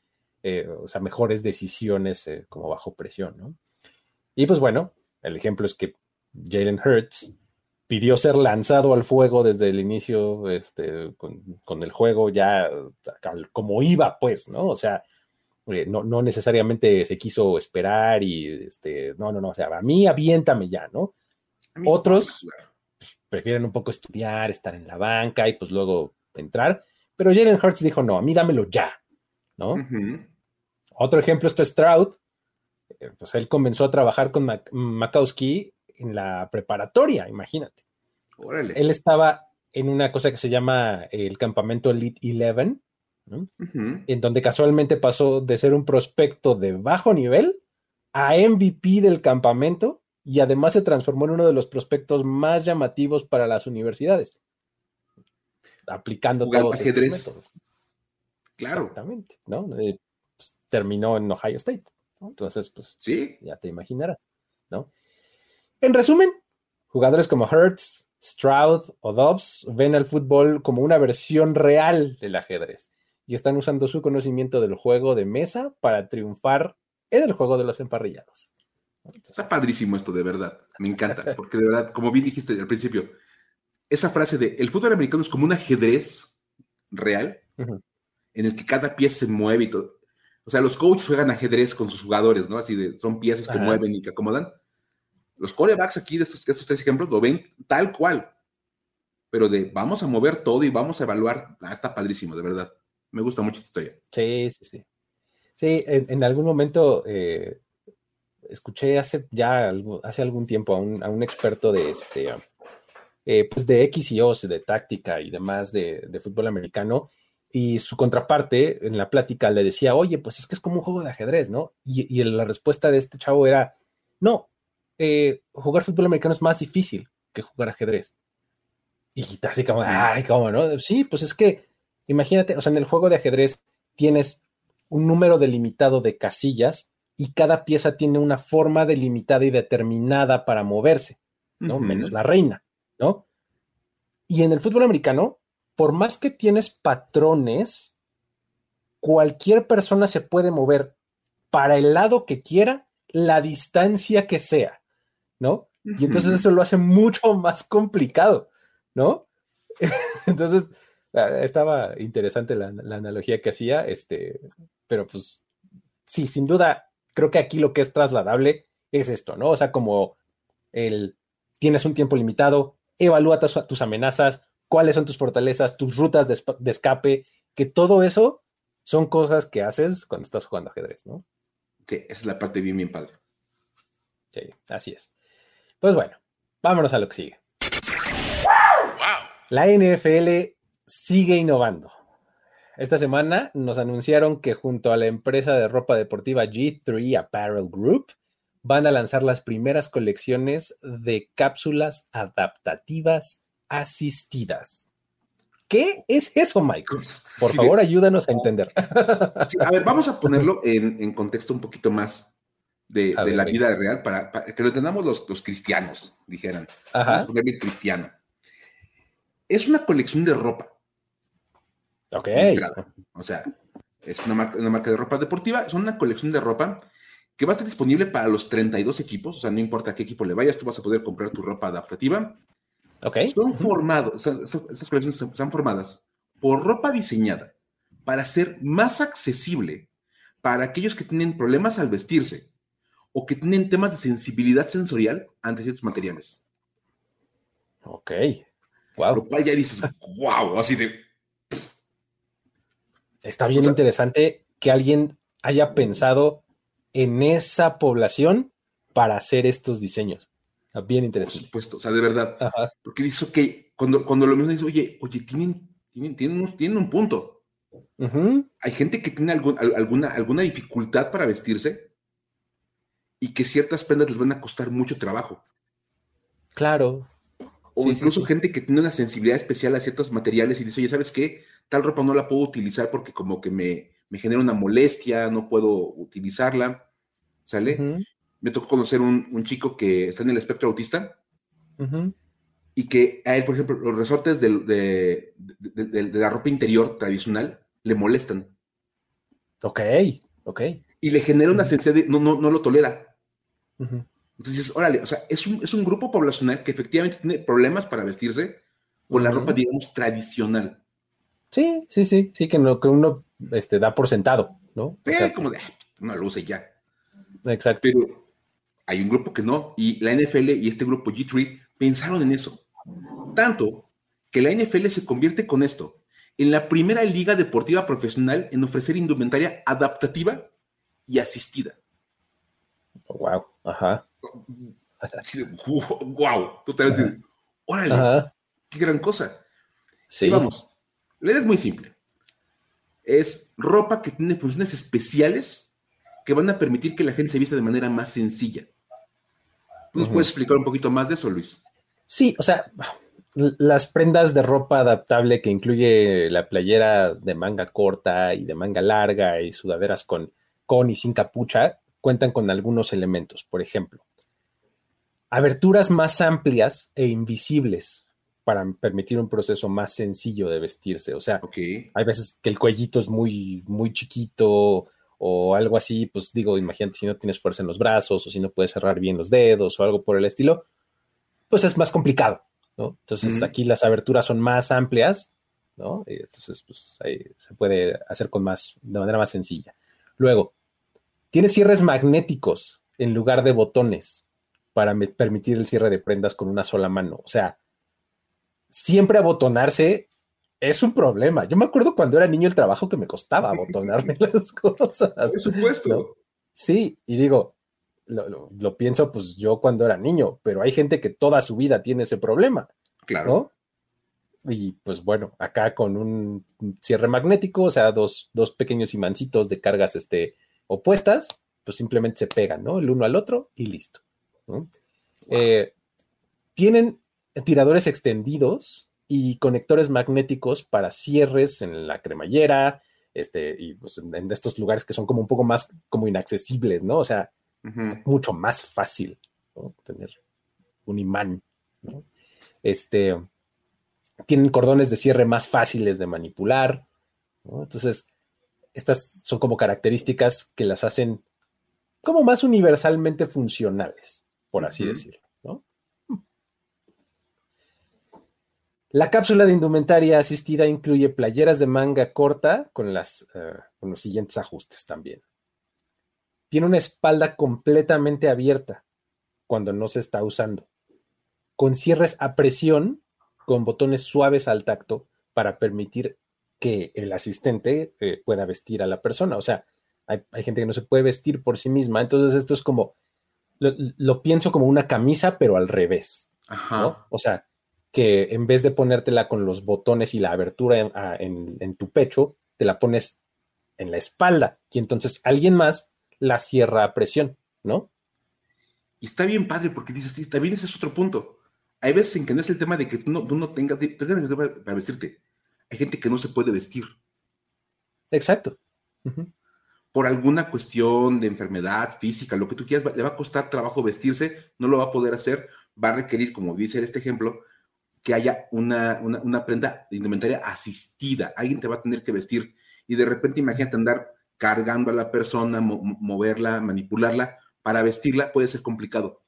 [SPEAKER 1] eh, o sea, mejores decisiones eh, como bajo presión, ¿no? Y pues bueno, el ejemplo es que Jalen Hurts pidió ser lanzado al fuego desde el inicio, este, con, el juego ya como iba, pues, ¿no? O sea, eh, no, no, necesariamente se quiso esperar y, este, no, no, no, o sea, a mí aviéntame ya, ¿no? Otros prefieren un poco estudiar, estar en la banca y pues luego entrar, pero Jalen Hurts dijo, no, a mí dámelo ya, ¿no? Otro ejemplo, esto es Stroud, eh, pues él comenzó a trabajar con Makowski en la preparatoria, imagínate. Él estaba en una cosa que se llama el campamento Elite Eleven, en donde casualmente pasó de ser un prospecto de bajo nivel a MVP del campamento y además se transformó en uno de los prospectos más llamativos para las universidades, aplicando todos estos métodos. Claro. Exactamente, ¿no? Eh, pues, terminó en Ohio State. Entonces, pues, ¿Sí? ya te imaginarás, ¿no? En resumen, jugadores como Hertz, Stroud o Dobbs ven al fútbol como una versión real del ajedrez y están usando su conocimiento del juego de mesa para triunfar en el juego de los emparrillados.
[SPEAKER 3] Está padrísimo esto, de verdad. Me encanta, porque de verdad, como bien dijiste al principio, esa frase de el fútbol americano es como un ajedrez real en el que cada pieza se mueve y todo. O sea, los coaches juegan ajedrez con sus jugadores, ¿no? Así de, son piezas que mueven y que acomodan. Los corebacks aquí de estos, tres ejemplos lo ven tal cual, pero de vamos a mover todo y vamos a evaluar, ah, está padrísimo, de verdad. Me gusta mucho esta historia.
[SPEAKER 1] Sí, sí, sí. Sí, en, algún momento eh, escuché hace ya hace algún tiempo a un, experto de este, eh, pues de X y O, de táctica y demás de, fútbol americano, y su contraparte en la plática le decía, oye, pues es que es como un juego de ajedrez, ¿no? Y, y la respuesta de este chavo era, no, eh, jugar fútbol americano es más difícil que jugar ajedrez. Y así como, ay, ¿cómo no? Sí, pues es que, imagínate, o sea, en el juego de ajedrez tienes un número delimitado de casillas y cada pieza tiene una forma delimitada y determinada para moverse, ¿no? Menos la reina, ¿no? Y en el fútbol americano, por más que tienes patrones, cualquier persona se puede mover para el lado que quiera, la distancia que sea. ¿no? Y entonces eso lo hace mucho más complicado, ¿no? entonces, ah, estaba interesante la, analogía que hacía, este, pero pues sí, sin duda, creo que aquí lo que es trasladable es esto, ¿no? O sea, como el, tienes un tiempo limitado, evalúa tus, amenazas, cuáles son tus fortalezas, tus rutas de, de, escape, que todo eso son cosas que haces cuando estás jugando ajedrez, ¿no?
[SPEAKER 3] Sí, esa es la parte bien, bien padre.
[SPEAKER 1] Sí, así es. Pues bueno, vámonos a lo que sigue. La NFL sigue innovando. Esta semana nos anunciaron que junto a la empresa de ropa deportiva G3 Apparel Group van a lanzar las primeras colecciones de cápsulas adaptativas asistidas. ¿Qué es eso, Michael? Por favor, ayúdanos a entender.
[SPEAKER 3] a ver, vamos a ponerlo en, en, contexto un poquito más de, la vida real para, que lo entendamos los, cristianos, dijeran. Vamos a ponerle cristiano. Es una colección de ropa.
[SPEAKER 1] Ok.
[SPEAKER 3] O sea, es una marca, una marca de ropa deportiva, es una colección de ropa que va a estar disponible para los 32 equipos, o sea, no importa a qué equipo le vayas, tú vas a poder comprar tu ropa adaptativa. Son formados, esas colecciones están formadas por ropa diseñada para ser más accesible para aquellos que tienen problemas al vestirse o que tienen temas de sensibilidad sensorial ante ciertos materiales.
[SPEAKER 1] Ok. Wow.
[SPEAKER 3] Lo cual ya dices, wow, así de.
[SPEAKER 1] Está bien interesante que alguien haya pensado en esa población para hacer estos diños. Bien interesante.
[SPEAKER 3] Por supuesto, o sea, de verdad. Porque dice, que cuando, cuando lo mismo dice, oye, oye, tienen, tienen, tienen, un, punto. Hay gente que tiene alguna, alguna dificultad para vestirse y que ciertas prendas les van a costar mucho trabajo.
[SPEAKER 1] Claro.
[SPEAKER 3] O incluso gente que tiene una sensibilidad especial a ciertos materiales y dice, oye, ¿sabes qué? Tal ropa no la puedo utilizar porque como que me, genera una molestia, no puedo utilizarla, ¿sale? Me tocó conocer un, chico que está en el espectro autista y que a él, por ejemplo, los resortes de, la ropa interior tradicional le molestan.
[SPEAKER 1] Ok, ok.
[SPEAKER 3] Y le genera una sensación de, no, no, no lo tolera. Entonces, órale, o sea, es un, es un grupo poblacional que efectivamente tiene problemas para vestirse con la ropa, digamos, tradicional.
[SPEAKER 1] Sí, sí, sí, sí, que, que uno este, da por sentado, ¿no?
[SPEAKER 3] Sí, sea, como de, no lo use ya.
[SPEAKER 1] Exacto.
[SPEAKER 3] Pero hay un grupo que no, y la NFL y este grupo G3 pensaron en eso. Tanto que la NFL se convierte con esto en la primera liga deportiva profesional en ofrecer indumentaria adaptativa y asistida.
[SPEAKER 1] wow, ajá.
[SPEAKER 3] wow, totalmente. Órale, qué gran cosa. Sí. vamos, la idea es muy simple. Es ropa que tiene funciones especiales que van a permitir que la gente se vista de manera más sencilla. Nos puedes explicar un poquito más de eso, Luis?
[SPEAKER 1] Sí, o sea, las prendas de ropa adaptable que incluye la playera de manga corta y de manga larga y sudaderas con, con y sin capucha cuentan con algunos elementos. Por ejemplo, aberturas más amplias e invisibles para permitir un proceso más sencillo de vestirse. O sea, hay veces que el cuellito es muy, muy chiquito o algo así, pues digo, imagínate si no tienes fuerza en los brazos o si no puedes cerrar bien los dedos o algo por el estilo, pues es más complicado. Entonces aquí las aberturas son más amplias, ¿no? Y entonces, pues ahí se puede hacer con más, de manera más sencilla. Luego, tiene cierres magnéticos en lugar de botones para permitir el cierre de prendas con una sola mano. O sea, siempre abotonarse es un problema. Yo me acuerdo cuando era niño el trabajo que me costaba abotonarme las cosas.
[SPEAKER 3] Por supuesto.
[SPEAKER 1] Sí, y digo, lo, pienso pues yo cuando era niño, pero hay gente que toda su vida tiene ese problema.
[SPEAKER 3] Claro.
[SPEAKER 1] Y pues bueno, acá con un cierre magnético, o sea, dos, pequeños imancitos de cargas este, opuestas, pues simplemente se pegan, ¿no? El uno al otro y listo. Eh, tienen tiradores extendidos y conectores magnéticos para cierres en la cremallera, este, y pues en estos lugares que son como un poco más como inaccesibles, ¿no? O sea, mucho más fácil tener un imán. Este, tienen cordones de cierre más fáciles de manipular. Entonces, estas son como características que las hacen como más universalmente funcionales, por así decirlo. La cápsula de indumentaria asistida incluye playeras de manga corta con, las, eh, con los siguientes ajustes también tiene una espalda completamente abierta cuando no se está usando, con cierres a presión, con botones suaves al tacto para permitir que el asistente eh, pueda vestir a la persona. O sea, hay, gente que no se puede vestir por sí misma, entonces esto es como, lo, pienso como una camisa, pero al revés. O sea, que en vez de ponértela con los botones y la abertura en tu pecho, te la pones en la espalda y entonces alguien más la cierra a presión, ¿no?
[SPEAKER 3] Y está bien padre porque dices, sí, también ese es otro punto. Hay veces en que no es el tema de que tú no, tengas, para vestirte. Hay gente que no se puede vestir.
[SPEAKER 1] Exacto.
[SPEAKER 3] Por alguna cuestión de enfermedad física, lo que tú quieras, le va a costar trabajo vestirse, no lo va a poder hacer, va a requerir, como dice este ejemplo, que haya una, una, una prenda de indumentaria asistida. Alguien te va a tener que vestir. Y de repente imagínate andar cargando a la persona, moverla, manipularla, para vestirla puede ser complicado.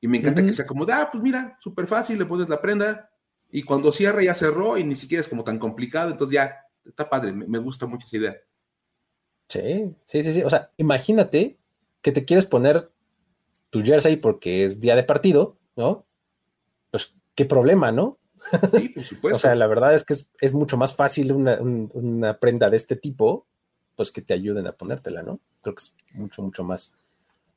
[SPEAKER 3] Y me encanta que sea como, ah, pues mira, súper fácil, le pones la prenda y cuando cierra ya cerró y ni siquiera es como tan complicado, entonces ya está padre, me, gusta mucho esa idea.
[SPEAKER 1] Sí, sí, sí, sí. O sea, imagínate que te quieres poner tu jersey porque es día de partido, ¿no? Pues qué problema, ¿no?
[SPEAKER 3] Sí, por supuesto.
[SPEAKER 1] o sea, la verdad es que es, mucho más fácil una, una, prenda de este tipo pues que te ayuden a ponértela, ¿no? Creo que es mucho, mucho más,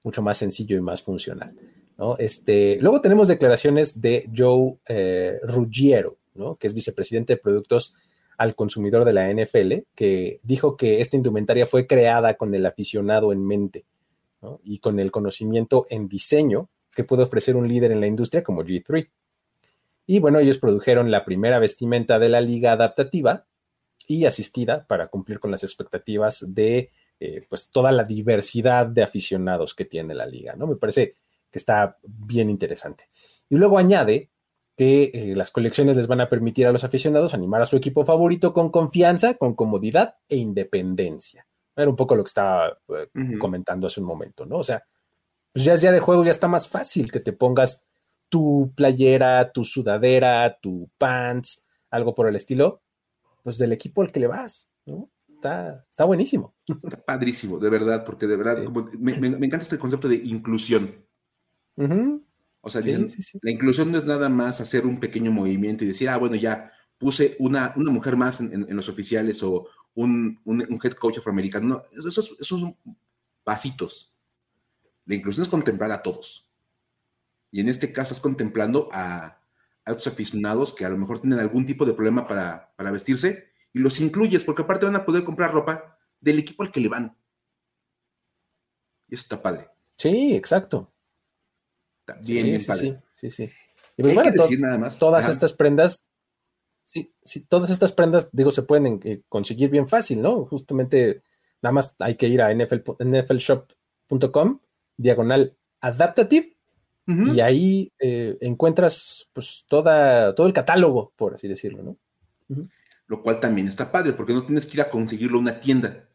[SPEAKER 1] mucho más sencillo y más funcional, ¿no? Este, luego tenemos declaraciones de Joe eh, Ruggiero, ¿no? Que es vicepresidente de productos al consumidor de la NFL, que dijo que esta indumentaria fue creada con el aficionado en mente y con el conocimiento en diseño que puede ofrecer un líder en la industria como G3. Y bueno, ellos produjeron la primera vestimenta de la liga adaptativa y asistida para cumplir con las expectativas de eh, pues toda la diversidad de aficionados que tiene la liga, ¿no? Me parece que está bien interesante. Y luego añade que eh, las colecciones les van a permitir a los aficionados animar a su equipo favorito con confianza, con comodidad e independencia. Era un poco lo que estaba eh, comentando hace un momento, ¿no? O sea, pues ya es día de juego, ya está más fácil que te pongas tu playera, tu sudadera, tu pants, algo por el estilo, pues del equipo al que le vas, ¿no? Está, está buenísimo.
[SPEAKER 3] Está padrísimo, de verdad, porque de verdad me, encanta este concepto de inclusión. O sea, la inclusión no es nada más hacer un pequeño movimiento y decir, ah, bueno, ya puse una, una mujer más en, los oficiales o un, head coach afroamericano. No, esos, esos son pasitos. La inclusión es contemplar a todos. Y en este caso es contemplando a, a otros aficionados que a lo mejor tienen algún tipo de problema para, para vestirse y los incluyes, porque aparte van a poder comprar ropa del equipo al que le van. Y eso está padre.
[SPEAKER 1] Sí, exacto.
[SPEAKER 3] bien, bien
[SPEAKER 1] sí, Sí, sí, Y pues bueno, decir nada más. todas estas prendas, sí, sí, todas estas prendas, digo, se pueden eh, conseguir bien fácil, ¿no? Justamente, nada más hay que ir a nflshop.com, diagonal adaptative, y ahí eh, encuentras pues toda, todo el catálogo, por así decirlo, ¿no?
[SPEAKER 3] lo cual también está padre, porque no tienes que ir a conseguirlo en una tienda.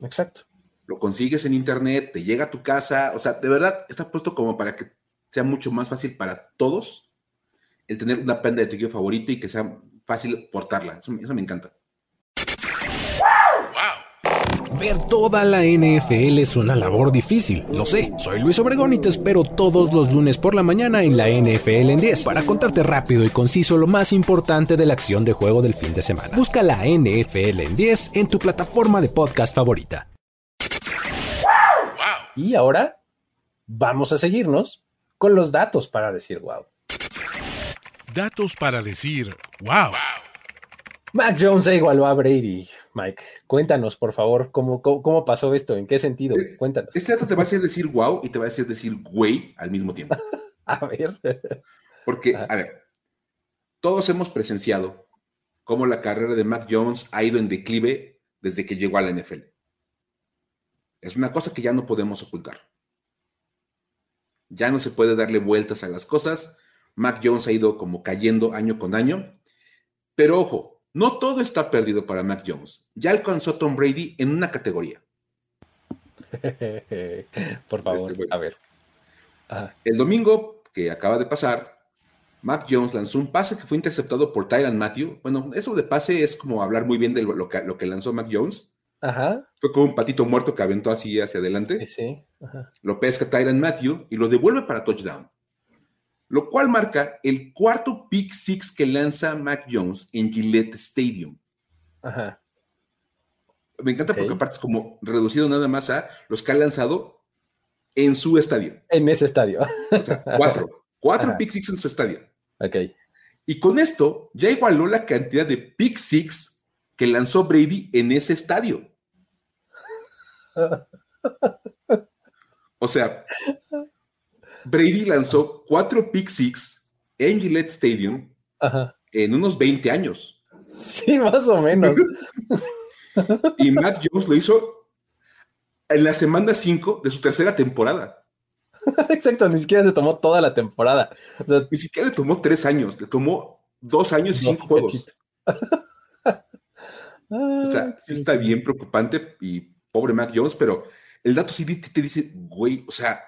[SPEAKER 1] Exacto.
[SPEAKER 3] Lo consigues en internet, te llega a tu casa, o sea, de verdad está puesto como para que sea mucho más fácil para todos el tener una prenda de tu equipo favorito y que sea fácil portarla. eso me encanta.
[SPEAKER 2] Ver toda la NFL es una labor difícil, lo sé. Soy Luis Obregón y te espero todos los lunes por la mañana en la NFL en 10 para contarte rápido y conciso lo más importante de la acción de juego del fin de semana. Busca la NFL en 10 en tu plataforma de podcast favorita.
[SPEAKER 1] Y ahora vamos a seguirnos con los datos para decir wow.
[SPEAKER 2] Datos para decir wow.
[SPEAKER 1] Mac Jones igualó a Brady. Mike, cuéntanos, por favor, cómo, cómo, pasó esto, en qué sentido. Eh, cuéntanos.
[SPEAKER 3] Este dato te va a hacer decir wow y te va a hacer decir güey al mismo tiempo.
[SPEAKER 1] a ver.
[SPEAKER 3] Porque, a ver, todos hemos presenciado cómo la carrera de Mac Jones ha ido en declive desde que llegó a la NFL. Es una cosa que ya no podemos ocultar. Ya no se puede darle vueltas a las cosas. Mac Jones ha ido como cayendo año con año. Pero ojo, no todo está perdido para Mac Jones. Ya alcanzó Tom Brady en una categoría.
[SPEAKER 1] Por favor, este, a ver.
[SPEAKER 3] El domingo que acaba de pasar, Mac Jones lanzó un pase que fue interceptado por Tyran Matthew. Bueno, eso de pase es como hablar muy bien de lo, que, lanzó Mac Jones.
[SPEAKER 1] Ajá.
[SPEAKER 3] Fue como un patito muerto que aventó así hacia adelante.
[SPEAKER 1] Sí, sí.
[SPEAKER 3] Lo pesca Tyran Matthew y lo devuelve para touchdown lo cual marca el cuarto pick six que lanza Mac Jones en Gillette Stadium.
[SPEAKER 1] Ajá.
[SPEAKER 3] Me encanta porque aparte es como reducido nada más a los que ha lanzado en su estadio.
[SPEAKER 1] En ese estadio.
[SPEAKER 3] O sea, cuatro. Cuatro pick six en su estadio.
[SPEAKER 1] Ok.
[SPEAKER 3] Y con esto ya igualó la cantidad de pick six que lanzó Brady en ese estadio. O sea, Brady lanzó cuatro pick six en Gillette Stadium en unos 20 años.
[SPEAKER 1] Sí, más o menos.
[SPEAKER 3] y Matt Jones lo hizo en la semana 5 de su tercera temporada.
[SPEAKER 1] Exacto, ni siquiera se tomó toda la temporada.
[SPEAKER 3] ni siquiera le tomó tres años, le tomó dos años y cinco juegos. o sea, sí está bien preocupante y pobre Matt Jones, pero el dato sí te dice, güey, o sea,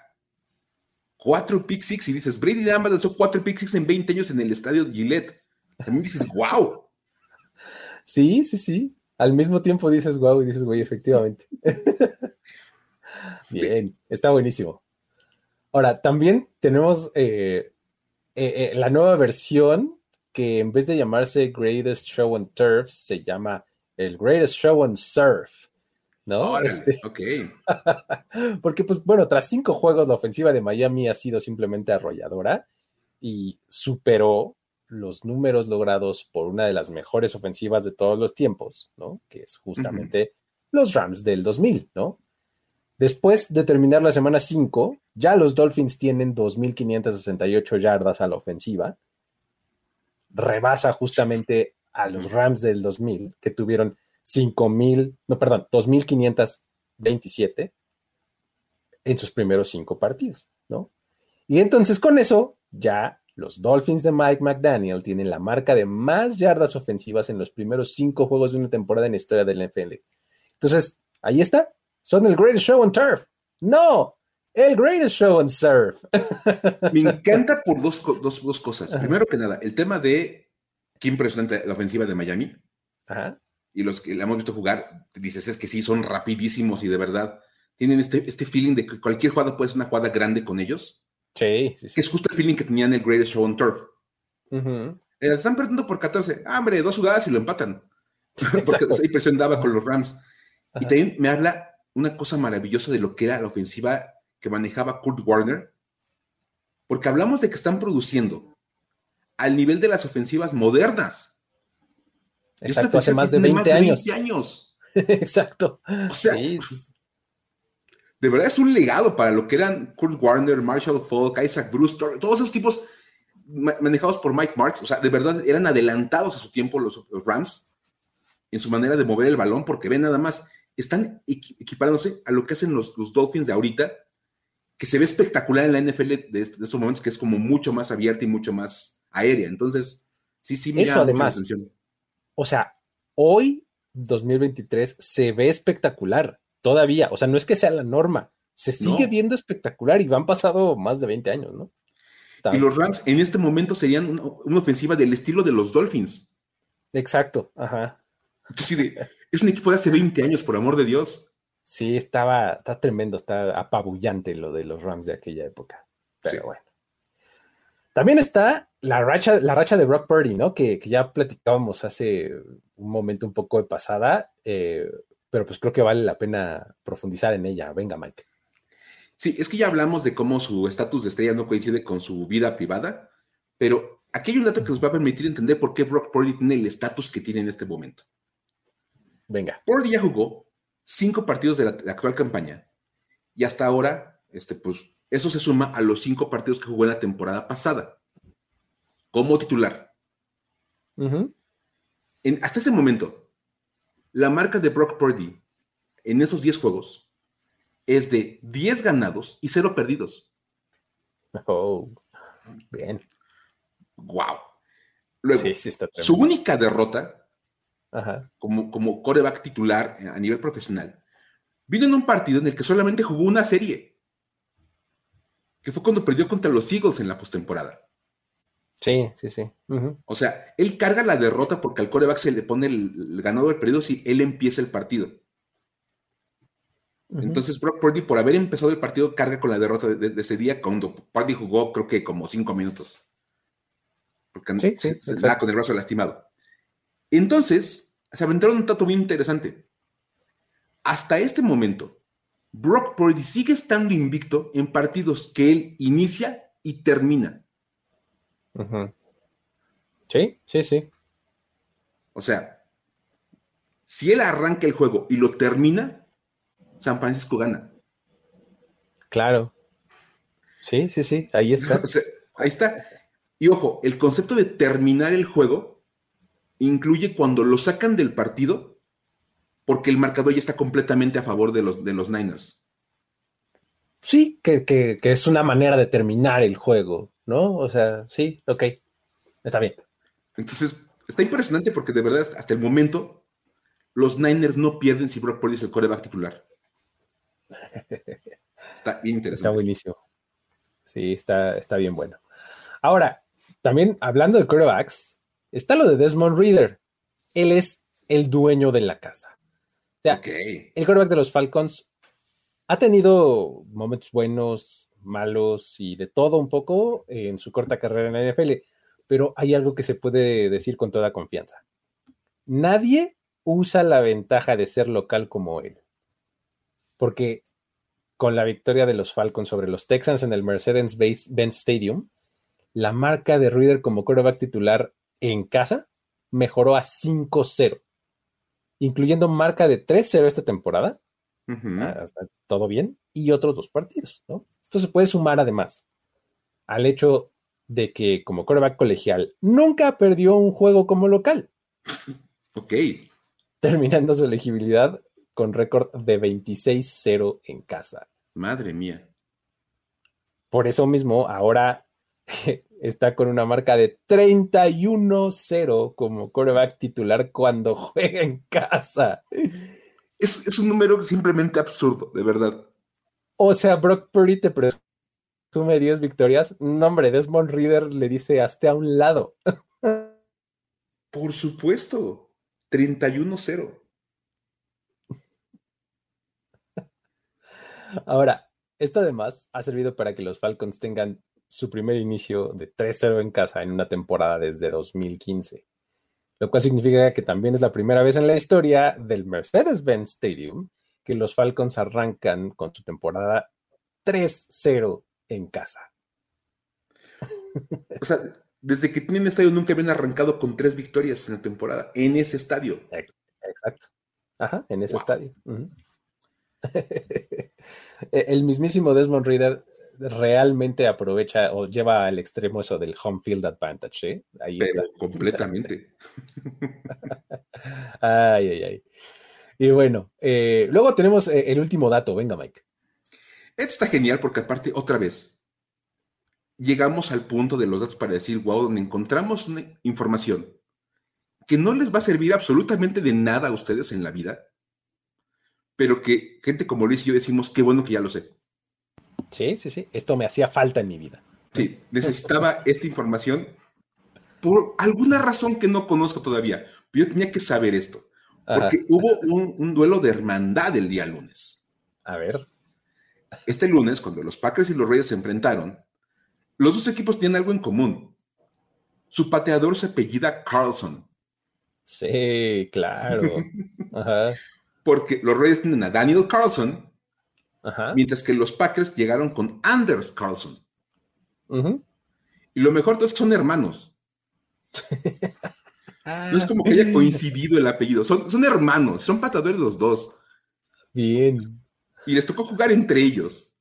[SPEAKER 3] cuatro pick six y dices, Brady Dama lanzó cuatro pick six en 20 años en el estadio Gillette. También dices, wow.
[SPEAKER 1] Sí, sí, sí. Al mismo tiempo dices, wow, y dices, güey, efectivamente. Bien, está buenísimo. Ahora, también tenemos eh, eh, eh, la nueva versión que en vez de llamarse Greatest Show on Turf, se llama el Greatest Show on Surf. ¿No?
[SPEAKER 3] este, ok.
[SPEAKER 1] porque, pues bueno, tras cinco juegos, la ofensiva de Miami ha sido simplemente arrolladora y superó los números logrados por una de las mejores ofensivas de todos los tiempos, ¿no? Que es justamente los Rams del 2000, ¿no? Después de terminar la semana 5, ya los Dolphins tienen 2.568 yardas a la ofensiva. Rebasa justamente a los Rams del 2000, que tuvieron 5.000, no, perdón, 2.527 en sus primeros cinco partidos, ¿no? Y entonces con eso, ya los Dolphins de Mike McDaniel tienen la marca de más yardas ofensivas en los primeros cinco juegos de una temporada en la historia del NFL. Entonces, ahí está. Son el greatest show on turf. No, el greatest show on surf.
[SPEAKER 3] Me encanta por dos, cosas. Primero que nada, el tema de qué impresionante la ofensiva de Miami. Y los que la hemos visto jugar, dices, es que sí, son rapidísimos y de verdad tienen este, este feeling de que cualquier jugada puede ser una jugada grande con ellos.
[SPEAKER 1] Sí,
[SPEAKER 3] Que es justo el feeling que tenían el Greatest Show on Turf. están perdiendo por 14. Ah, hombre, dos jugadas y lo empatan. Porque esa impresión daba con los Rams. Y también me habla una cosa maravillosa de lo que era la ofensiva que manejaba Kurt Warner. Porque hablamos de que están produciendo al nivel de las ofensivas modernas.
[SPEAKER 1] Exacto, hace más de 20 años.
[SPEAKER 3] 20 años.
[SPEAKER 1] Exacto.
[SPEAKER 3] O sea, de verdad es un legado para lo que eran Kurt Warner, Marshall Falk, Isaac Bruce, todos esos tipos manejados por Mike Marks, o sea, de verdad eran adelantados a su tiempo los, Rams en su manera de mover el balón, porque ven nada más, están equiparándose a lo que hacen los, Dolphins de ahorita, que se ve espectacular en la NFL de, estos momentos, que es como mucho más abierta y mucho más aérea. Entonces, sí, sí,
[SPEAKER 1] me Eso además, o sea, hoy, 2023, se ve espectacular todavía, o sea, no es que sea la norma, se sigue viendo espectacular y van pasado más de 20 años, ¿no?
[SPEAKER 3] y los Rams en este momento serían una, ofensiva del estilo de los Dolphins.
[SPEAKER 1] Exacto, ajá.
[SPEAKER 3] es un equipo de hace 20 años, por amor de Dios.
[SPEAKER 1] Sí, estaba, está tremendo, está apabullante lo de los Rams de aquella época. Pero bueno. También está la racha, la racha de Brock Purdy, ¿no? Que, ya platicábamos hace un momento un poco de pasada. Eh, pero pues creo que vale la pena profundizar en ella. Venga, Mike.
[SPEAKER 3] Sí, es que ya hablamos de cómo su estatus de estrella no coincide con su vida privada, pero aquí hay un dato que nos va a permitir entender por qué Brock Purdy tiene el estatus que tiene en este momento.
[SPEAKER 1] Venga.
[SPEAKER 3] Purdy ya jugó cinco partidos de la, actual campaña y hasta ahora, este, pues, eso se suma a los cinco partidos que jugó en la temporada pasada como titular. en, hasta ese momento, la marca de Brock Purdy en esos 10 juegos es de 10 ganados y 0 perdidos.
[SPEAKER 1] Oh, bien.
[SPEAKER 3] Wow. Luego, su única derrota Como, como coreback titular a nivel profesional vino en un partido en el que solamente jugó una serie, que fue cuando perdió contra los Eagles en la postemporada.
[SPEAKER 1] Sí, sí, sí.
[SPEAKER 3] O sea, él carga la derrota porque al coreback se le pone el, ganado del periodo si él empieza el partido. Entonces, Brock Purdy, por haber empezado el partido, carga con la derrota de, ese día, cuando Purdy jugó, creo que como cinco minutos. Porque sí, se, con el brazo lastimado. Entonces, se aventaron un dato bien interesante. Hasta este momento, Brock Purdy sigue estando invicto en partidos que él inicia y termina.
[SPEAKER 1] Sí, sí, sí.
[SPEAKER 3] O sea, si él arranca el juego y lo termina, San Francisco gana.
[SPEAKER 1] Claro. Sí, sí, sí, ahí está.
[SPEAKER 3] ahí está. Y ojo, el concepto de terminar el juego incluye cuando lo sacan del partido porque el marcador ya está completamente a favor de los, de los Niners.
[SPEAKER 1] Sí, que, que es una manera de terminar el juego. ¿No? O sea, sí, ok, está bien.
[SPEAKER 3] Entonces, está impresionante porque de verdad hasta el momento los Niners no pierden si Brock Purdy es el coreback titular. Está bien interesante.
[SPEAKER 1] Está buenísimo. Sí, está, está bien bueno. Ahora, también hablando de corebacks, está lo de Desmond Reader. Él es el dueño de la casa. O sea, el coreback de los Falcons ha tenido momentos buenos, malos y de todo un poco en su corta carrera en la NFL, pero hay algo que se puede decir con toda confianza. Nadie usa la ventaja de ser local como él, porque con la victoria de los Falcons sobre los Texans en el Mercedes-Benz Stadium, la marca de Reader como quarterback titular en casa mejoró a 5-0, incluyendo marca de 3-0 esta temporada Ah, todo bien. Y otros dos partidos, ¿no? Esto se puede sumar además al hecho de que como coreback colegial nunca perdió un juego como local.
[SPEAKER 3] Ok.
[SPEAKER 1] Terminando su elegibilidad con récord de 26-0 en casa.
[SPEAKER 3] Madre mía.
[SPEAKER 1] Por eso mismo, ahora está con una marca de 31-0 como coreback titular cuando juega en casa.
[SPEAKER 3] Es, un número simplemente absurdo, de verdad.
[SPEAKER 1] O sea, Brock Purdy te presume 10 victorias. No, hombre, Desmond Reader le dice hasta a un lado.
[SPEAKER 3] Por supuesto, 31-0.
[SPEAKER 1] Ahora, esto además ha servido para que los Falcons tengan su primer inicio de 3-0 en casa en una temporada desde 2015, lo cual significa que también es la primera vez en la historia del Mercedes-Benz Stadium que los Falcons arrancan con su temporada 3-0 en casa.
[SPEAKER 3] O sea, desde que tienen estadio nunca habían arrancado con tres victorias en la temporada, en ese estadio.
[SPEAKER 1] Exacto. Ajá, en ese estadio. El mismísimo Desmond Reader realmente aprovecha o lleva al extremo eso del home field advantage, ¿eh?
[SPEAKER 3] Ahí está. Completamente.
[SPEAKER 1] ay, ay, ay. Y bueno, eh, luego tenemos eh, el último dato. Venga, Mike.
[SPEAKER 3] Esto está genial porque aparte, otra vez, llegamos al punto de los datos para decir, wow, donde encontramos una información que no les va a servir absolutamente de nada a ustedes en la vida, pero que gente como Luis y yo decimos, qué bueno que ya lo sé.
[SPEAKER 1] Sí, sí, sí. Esto me hacía falta en mi vida.
[SPEAKER 3] Sí, necesitaba esta información por alguna razón que no conozco todavía. Pero yo tenía que saber esto. Porque hubo un, duelo de hermandad el día lunes.
[SPEAKER 1] A ver.
[SPEAKER 3] Este lunes, cuando los Packers y los Reyes se enfrentaron, los dos equipos tienen algo en común. Su pateador se apellida Carlson.
[SPEAKER 1] Sí, claro.
[SPEAKER 3] Porque los Reyes tienen a Daniel Carlson Mientras que los Packers llegaron con Anders Carlson. Y lo mejor es que son hermanos. no es como que haya coincidido el apellido. Son, son hermanos, son patadores los dos.
[SPEAKER 1] Bien.
[SPEAKER 3] Y les tocó jugar entre ellos.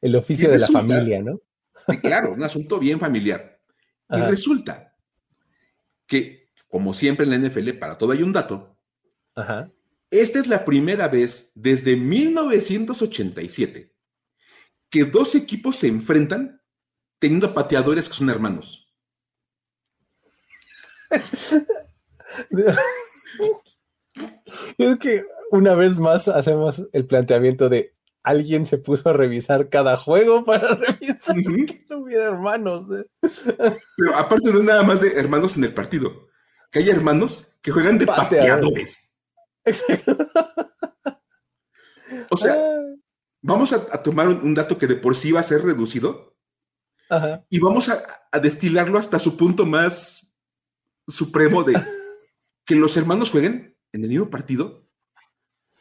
[SPEAKER 1] El oficio de la familia, ¿no?
[SPEAKER 3] claro, un asunto bien familiar. Y resulta que, como siempre en la NFL, para todo hay un dato. Ajá. Esta es la primera vez desde 1987 que dos equipos se enfrentan teniendo pateadores que son hermanos.
[SPEAKER 1] es que una vez más hacemos el planteamiento de alguien se puso a revisar cada juego para revisar que no hubiera hermanos. ¿eh?
[SPEAKER 3] Pero aparte no es nada más de hermanos en el partido, que hay hermanos que juegan de pateadores. o sea, ah. vamos a, tomar un, dato que de por sí va a ser reducido y vamos a, destilarlo hasta su punto más supremo de que los hermanos jueguen en el mismo partido,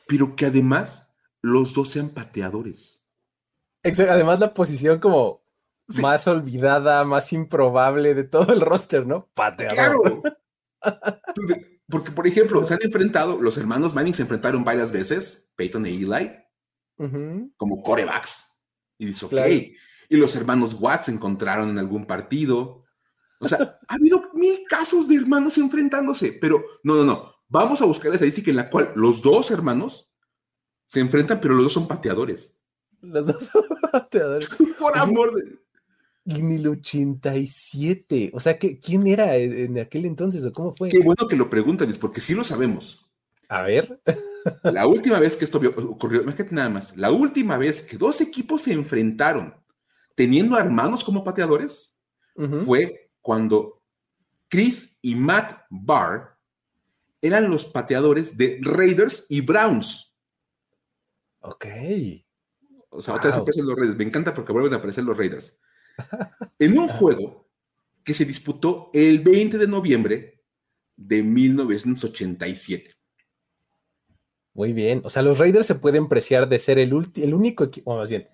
[SPEAKER 3] pero que además los dos sean pateadores.
[SPEAKER 1] Además, la posición como más olvidada, más improbable de todo el roster, ¿no? Pateador.
[SPEAKER 3] Claro. Porque, por ejemplo, se han enfrentado, los hermanos Manning se enfrentaron varias veces, Peyton e Eli, como corebacks. Y dice, ok. Y los hermanos Watts se encontraron en algún partido. O sea, ha habido mil casos de hermanos enfrentándose, pero no, no, no. Vamos a buscar la estadística en la cual los dos hermanos se enfrentan, pero los dos son pateadores.
[SPEAKER 1] Los dos son pateadores.
[SPEAKER 3] por amor de
[SPEAKER 1] en el 87. O sea, ¿quién era en aquel entonces o cómo fue?
[SPEAKER 3] Qué bueno que lo preguntan, porque sí lo sabemos.
[SPEAKER 1] A ver.
[SPEAKER 3] La última vez que esto ocurrió, imagínate nada más, la última vez que dos equipos se enfrentaron teniendo hermanos como pateadores fue cuando Chris y Matt Barr eran los pateadores de Raiders y Browns.
[SPEAKER 1] Ok.
[SPEAKER 3] O sea, otra vez aparecen los Raiders. Me encanta porque vuelven a aparecer los Raiders en un juego que se disputó el 20 de noviembre de 1987.
[SPEAKER 1] Muy bien. O sea, los Raiders se pueden preciar de ser el, el único equipo, más bien,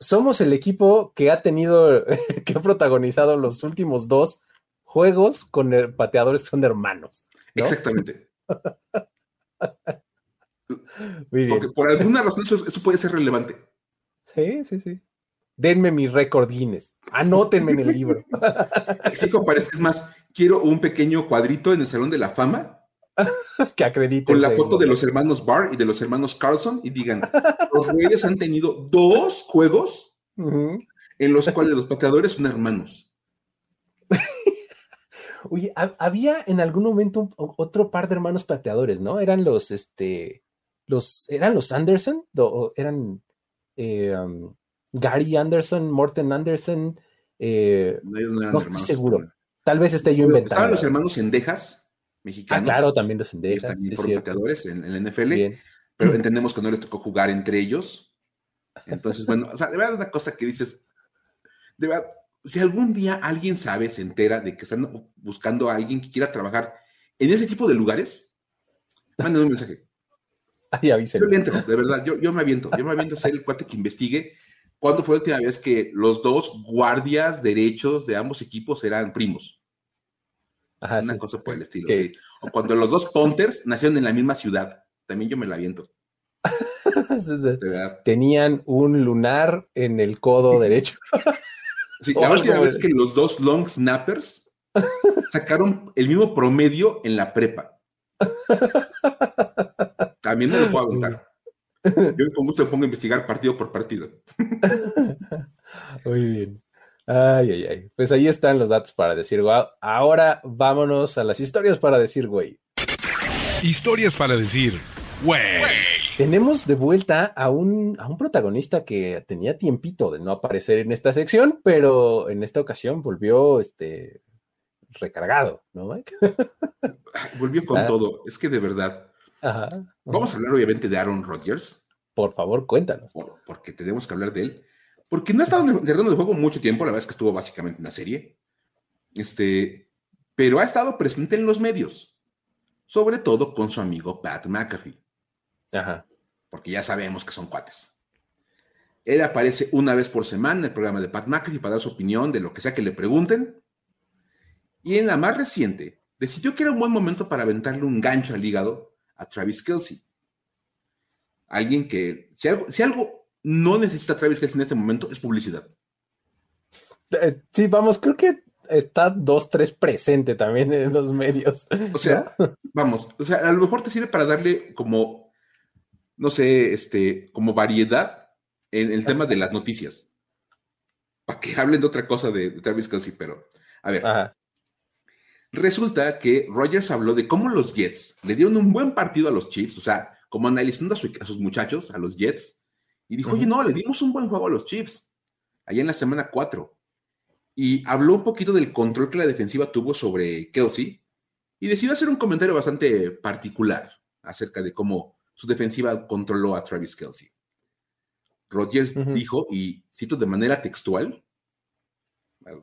[SPEAKER 1] somos el equipo que ha tenido, que ha protagonizado los últimos dos juegos con pateadores que son hermanos.
[SPEAKER 3] Exactamente. Porque por alguna razón eso, puede ser relevante.
[SPEAKER 1] Sí, sí, sí. Denme mi récord Guinness. Anótenme en el libro.
[SPEAKER 3] Sí, parece es más, quiero un pequeño cuadrito en el Salón de la Fama.
[SPEAKER 1] que acredite.
[SPEAKER 3] Con la foto de los hermanos Barr y de los hermanos Carlson y digan, los Reyes han tenido dos juegos en los cuales los pateadores son hermanos.
[SPEAKER 1] Oye, había en algún momento otro par de hermanos pateadores, ¿no? Eran los, este, los, eran los Anderson, o eran eh, um, Gary Anderson, Morten Anderson, eh, no, estoy seguro. Tal vez esté yo inventando.
[SPEAKER 3] Estaban los hermanos Endejas, mexicanos.
[SPEAKER 1] Ah, claro, también los Endejas.
[SPEAKER 3] También sí, pateadores en, el NFL, pero entendemos que no les tocó jugar entre ellos. Entonces, bueno, o sea, de verdad una cosa que dices, de verdad, si algún día alguien sabe, se entera de que están buscando a alguien que quiera trabajar en ese tipo de lugares, manden un mensaje.
[SPEAKER 1] Ay,
[SPEAKER 3] yo le entro, de verdad, yo, me aviento, yo me aviento a ser el cuate que investigue cuándo fue la última vez que los dos guardias derechos de ambos equipos eran primos. Ajá, Una cosa por el estilo, sí. O cuando los dos Ponters nacieron en la misma ciudad, también yo me la aviento.
[SPEAKER 1] Tenían un lunar en el codo derecho.
[SPEAKER 3] la última vez que los dos long snappers sacaron el mismo promedio en la prepa. También me lo puedo aventar. Yo con gusto me pongo a investigar partido por partido.
[SPEAKER 1] Muy bien. Ay, ay, ay. Pues ahí están los datos para decir, wow. Ahora vámonos a las historias para decir, güey.
[SPEAKER 2] Historias para decir, güey.
[SPEAKER 1] Tenemos de vuelta a un, a un protagonista que tenía tiempito de no aparecer en esta sección, pero en esta ocasión volvió este, recargado, ¿no, Mike?
[SPEAKER 3] volvió con ah. todo. Es que de verdad. Vamos a hablar obviamente de Aaron Rodgers.
[SPEAKER 1] Por favor, cuéntanos.
[SPEAKER 3] porque tenemos que hablar de él. Porque no ha estado en el terreno de juego mucho tiempo, la verdad es que estuvo básicamente en la serie. Este, pero ha estado presente en los medios, sobre todo con su amigo Pat McAfee.
[SPEAKER 1] Ajá.
[SPEAKER 3] Porque ya sabemos que son cuates. Él aparece una vez por semana en el programa de Pat McAfee para dar su opinión de lo que sea que le pregunten. Y en la más reciente, decidió que era un buen momento para aventarle un gancho al hígado a Travis Kelsey. Alguien que, si algo, si algo no necesita Travis Kelsey en este momento, es publicidad.
[SPEAKER 1] Eh, sí, vamos, creo que está dos, tres presente también en los medios.
[SPEAKER 3] O sea, vamos, o sea, a lo mejor te sirve para darle como no sé, este, como variedad en el tema de las noticias. Para que hablen de otra cosa de, Travis Kelsey, pero a ver. Resulta que Rogers habló de cómo los Jets le dieron un buen partido a los Chiefs, o sea, como analizando a, sus muchachos, a los Jets, y dijo, oye, no, le dimos un buen juego a los Chiefs, allá en la semana 4. Y habló un poquito del control que la defensiva tuvo sobre Kelsey, y decidió hacer un comentario bastante particular acerca de cómo su defensiva controló a Travis Kelsey. Rodgers dijo, y cito de manera textual,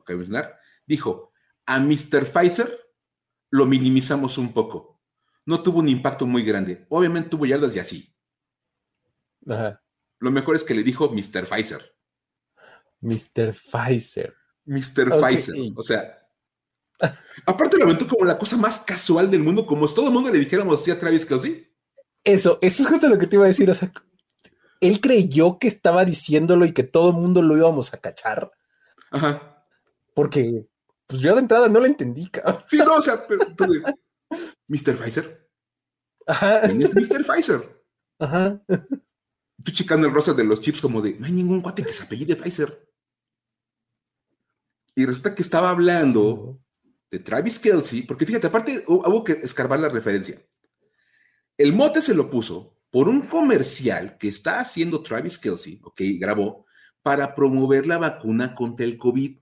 [SPEAKER 3] que mencionar, dijo, a Mr. Pfizer lo minimizamos un poco. No tuvo un impacto muy grande. Obviamente tuvo yardas y así. Lo mejor es que le dijo Mr. Pfizer.
[SPEAKER 1] Mr. Pfizer.
[SPEAKER 3] Mr. Pfizer. O sea, aparte lo aventó como la cosa más casual del mundo, como si todo el mundo le dijéramos así a Travis Kelsey.
[SPEAKER 1] Eso, eso es justo lo que te iba a decir. O sea, él creyó que estaba diciéndolo y que todo el mundo lo íbamos a cachar.
[SPEAKER 3] Ajá.
[SPEAKER 1] Porque, pues yo de entrada no lo entendí, cabrón.
[SPEAKER 3] Sí, no, o sea, pero Mr. Pfizer.
[SPEAKER 1] Ajá.
[SPEAKER 3] ¿Quién es Mr. Pfizer?
[SPEAKER 1] Ajá.
[SPEAKER 3] Tú checando el rostro de los chips como de, no hay ningún cuate que se apellide Pfizer. Y resulta que estaba hablando de Travis Kelsey, porque fíjate, aparte hubo que escarbar la referencia. El mote se lo puso por un comercial que está haciendo Travis Kelsey, ok, grabó, para promover la vacuna contra el COVID.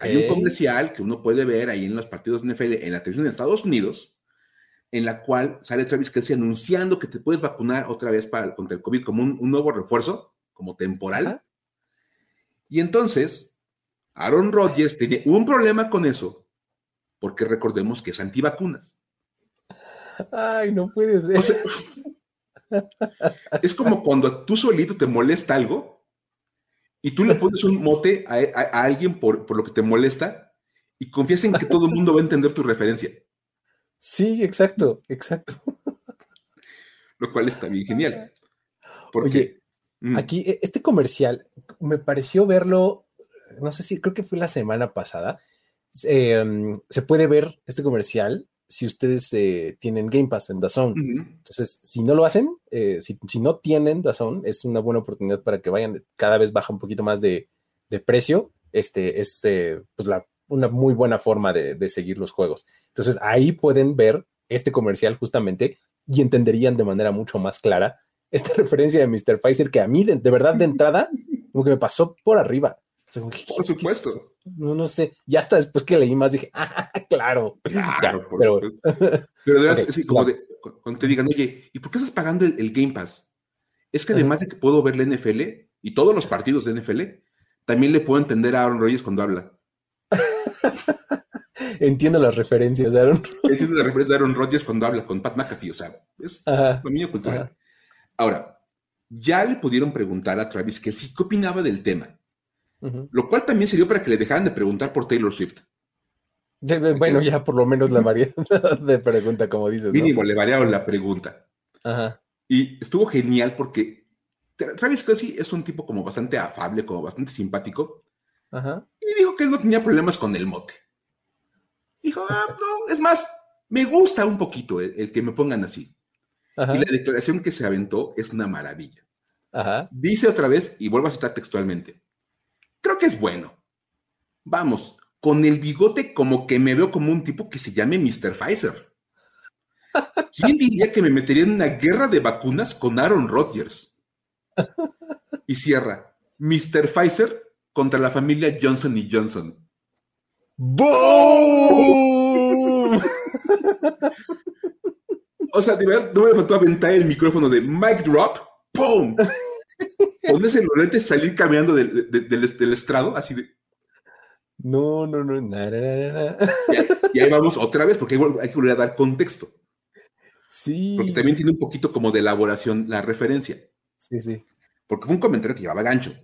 [SPEAKER 3] Hay un comercial que uno puede ver ahí en los partidos NFL en la televisión de Estados Unidos, en la cual sale Travis Kelsey anunciando que te puedes vacunar otra vez para, contra el COVID como un, nuevo refuerzo, como temporal. Y entonces, Aaron Rodgers tiene un problema con eso, porque recordemos que es antivacunas.
[SPEAKER 1] Ay, no puede ser.
[SPEAKER 3] es como cuando tú solito te molesta algo y tú le pones un mote a, alguien por, lo que te molesta y confías en que todo el mundo va a entender tu referencia.
[SPEAKER 1] Sí, exacto, exacto.
[SPEAKER 3] lo cual está bien genial.
[SPEAKER 1] Porque mm. aquí e, este comercial me pareció verlo, no sé si creo que fue la semana pasada. Em, se puede ver este comercial si ustedes eh, tienen Game Pass en Dazón. Entonces, si no lo hacen, eh, si, no tienen Dazón, es una buena oportunidad para que vayan. Cada vez baja un poquito más de, precio. Este es eh, pues la, una muy buena forma de, de, seguir los juegos. Entonces, ahí pueden ver este comercial justamente y entenderían de manera mucho más clara esta referencia de Mr. Pfizer que a mí, de, verdad, de entrada, como que me pasó por arriba.
[SPEAKER 3] por supuesto.
[SPEAKER 1] no, no sé. Ya hasta después que leí más dije, ah, claro.
[SPEAKER 3] Claro, por pero, supuesto. Pero de verdad, como de, cuando te digan, oye, ¿y por qué estás pagando el, Game Pass? Es que además de que puedo ver la NFL y todos los partidos de NFL, también le puedo entender a Aaron Rodgers cuando habla.
[SPEAKER 1] Entiendo las referencias de Aaron
[SPEAKER 3] Entiendo las referencias de Aaron Rodgers cuando habla con Pat McAfee, o sea, es dominio cultural. Ahora, ya le pudieron preguntar a Travis Kelsey qué opinaba del tema, lo cual también sirvió para que le dejaran de preguntar por Taylor Swift.
[SPEAKER 1] bueno, ya por lo menos la variedad de pregunta, como dices.
[SPEAKER 3] Mínimo, le variaron la pregunta. Y estuvo genial porque Travis Kelsey es un tipo como bastante afable, como bastante simpático. Y dijo que no tenía problemas con el mote. Dijo, ah, no, es más, me gusta un poquito el que me pongan así. Y la declaración que se aventó es una maravilla. Dice otra vez, y vuelvo a citar textualmente, creo que es bueno. Vamos, con el bigote como que me veo como un tipo que se llame Mr. Pfizer. ¿Quién diría que me metería en una guerra de vacunas con Aaron Rodgers? Y cierra, Mr. Pfizer contra la familia Johnson y Johnson. ¡Boom! O sea, de verdad, no me faltó aventar el micrófono de mic drop, ¡pum! Pones el lentes salir caminando del, del, estrado, así de.
[SPEAKER 1] No, no, no, nada,
[SPEAKER 3] Y, ahí vamos otra vez, porque hay, que volver a dar contexto.
[SPEAKER 1] Sí.
[SPEAKER 3] Porque también tiene un poquito como de elaboración la referencia.
[SPEAKER 1] Sí, sí.
[SPEAKER 3] Porque fue un comentario que llevaba gancho.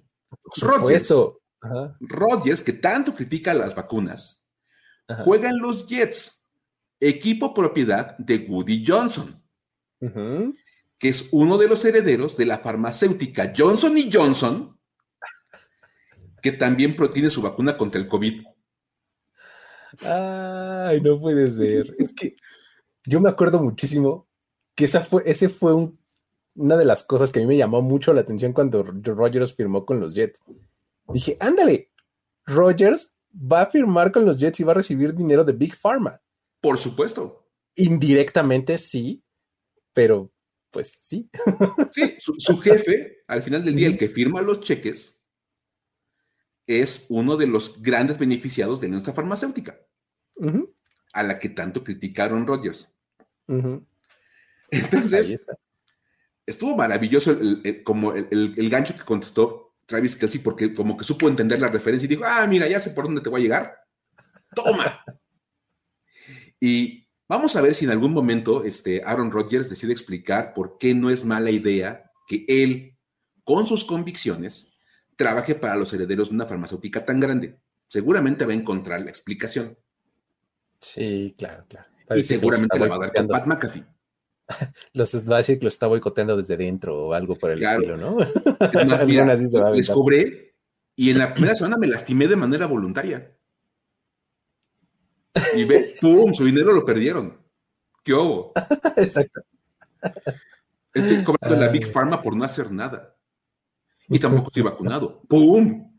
[SPEAKER 3] Rodgers, Rodgers, que tanto critica las vacunas, juega en los Jets equipo propiedad de Woody Johnson, que es uno de los herederos de la farmacéutica Johnson y Johnson, que también tiene su vacuna contra el COVID.
[SPEAKER 1] Ay, no puede ser. Es que yo me acuerdo muchísimo que esa fue, ese fue una de las cosas que a mí me llamó mucho la atención cuando Rogers firmó con los Jets. Dije, ándale, Rogers va a firmar con los Jets y va a recibir dinero de Big Pharma.
[SPEAKER 3] Por supuesto.
[SPEAKER 1] Indirectamente sí, pero pues sí.
[SPEAKER 3] Sí, su, jefe, al final del día, el que firma los cheques, es uno de los grandes beneficiados de nuestra farmacéutica, a la que tanto criticaron Rogers. Entonces, estuvo maravilloso como el, gancho que contestó Travis Kelsey, porque como que supo entender la referencia y dijo, ah, mira, ya sé por dónde te voy a llegar. Toma. Y vamos a ver si en algún momento este Aaron Rodgers decide explicar por qué no es mala idea que él, con sus convicciones, trabaje para los herederos de una farmacéutica tan grande. Seguramente va a encontrar la explicación.
[SPEAKER 1] Sí, claro, claro.
[SPEAKER 3] y seguramente la va a dar con Pat McAfee.
[SPEAKER 1] Los va a decir que lo está boicoteando desde dentro o algo por el estilo, ¿no?
[SPEAKER 3] les cobré y en la primera semana me lastimé de manera voluntaria. Y ve, ¡pum! Su dinero lo perdieron. ¿Qué hubo? Exacto. Estoy cobrando la Big Pharma por no hacer nada. Y tampoco estoy vacunado. ¡Pum!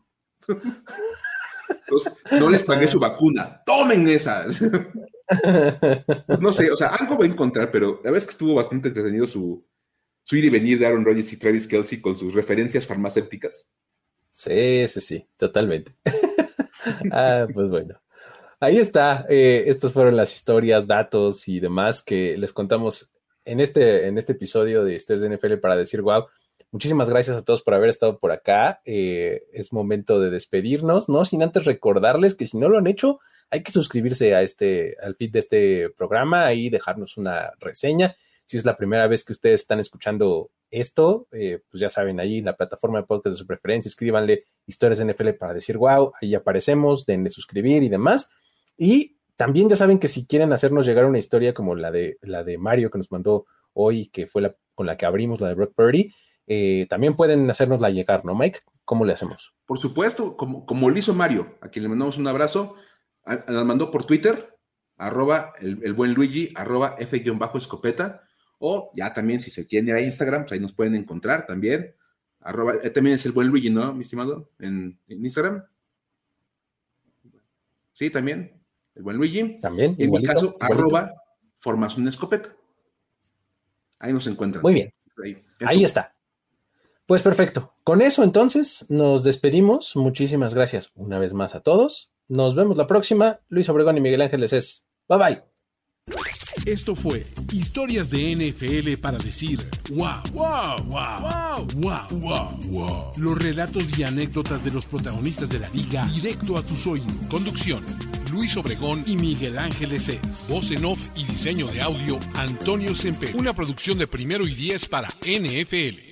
[SPEAKER 3] No les pagué su vacuna. ¡Tomen esas! No sé, o sea, algo voy a encontrar, pero la verdad es que estuvo bastante entretenido su, su ir y venir de Aaron Rodgers y Travis Kelsey con sus referencias farmacéuticas.
[SPEAKER 1] Sí, sí, sí, totalmente. ah, pues bueno. Ahí está. Eh, estas fueron las historias, datos y demás que les contamos en este, en este episodio de de NFL para decir wow. Muchísimas gracias a todos por haber estado por acá. Eh, es momento de despedirnos, ¿no? Sin antes recordarles que si no lo han hecho, hay que suscribirse a este, al feed de este programa y dejarnos una reseña. Si es la primera vez que ustedes están escuchando esto, eh, pues ya saben, ahí en la plataforma de podcast de su preferencia, escríbanle historias de NFL para decir wow, ahí aparecemos, denle suscribir y demás. Y también ya saben que si quieren hacernos llegar una historia como la de, la de Mario que nos mandó hoy, que fue la con la que abrimos la de Brock Purdy, eh, también pueden hacernosla llegar, ¿no, Mike? ¿Cómo le hacemos?
[SPEAKER 3] Por supuesto, como, como lo hizo Mario, a quien le mandamos un abrazo, nos mandó por Twitter, arroba el, buen Luigi, arroba F-escopeta, o ya también si se quieren ir a Instagram, pues ahí nos pueden encontrar también, arroba, eh, también es el buen Luigi, ¿no, mi estimado? En, Instagram. Sí, también, el buen Luigi.
[SPEAKER 1] También.
[SPEAKER 3] en mi caso, arroba formación escopeta. Ahí nos encuentran.
[SPEAKER 1] Muy bien. Ahí está. Pues perfecto. Con eso entonces nos despedimos. Muchísimas gracias una vez más a todos. Nos vemos la próxima. Luis Obregón y Miguel Ángeles es. Bye bye.
[SPEAKER 2] Esto fue Historias de NFL para decir wow, wow, wow, wow, wow, wow, Los relatos y anécdotas de los protagonistas de la liga directo a tus oídos. Conducción. Luis Obregón y Miguel Ángeles es. Voz en off y diseño de audio Antonio Sempe. Una producción de primero y diez para NFL.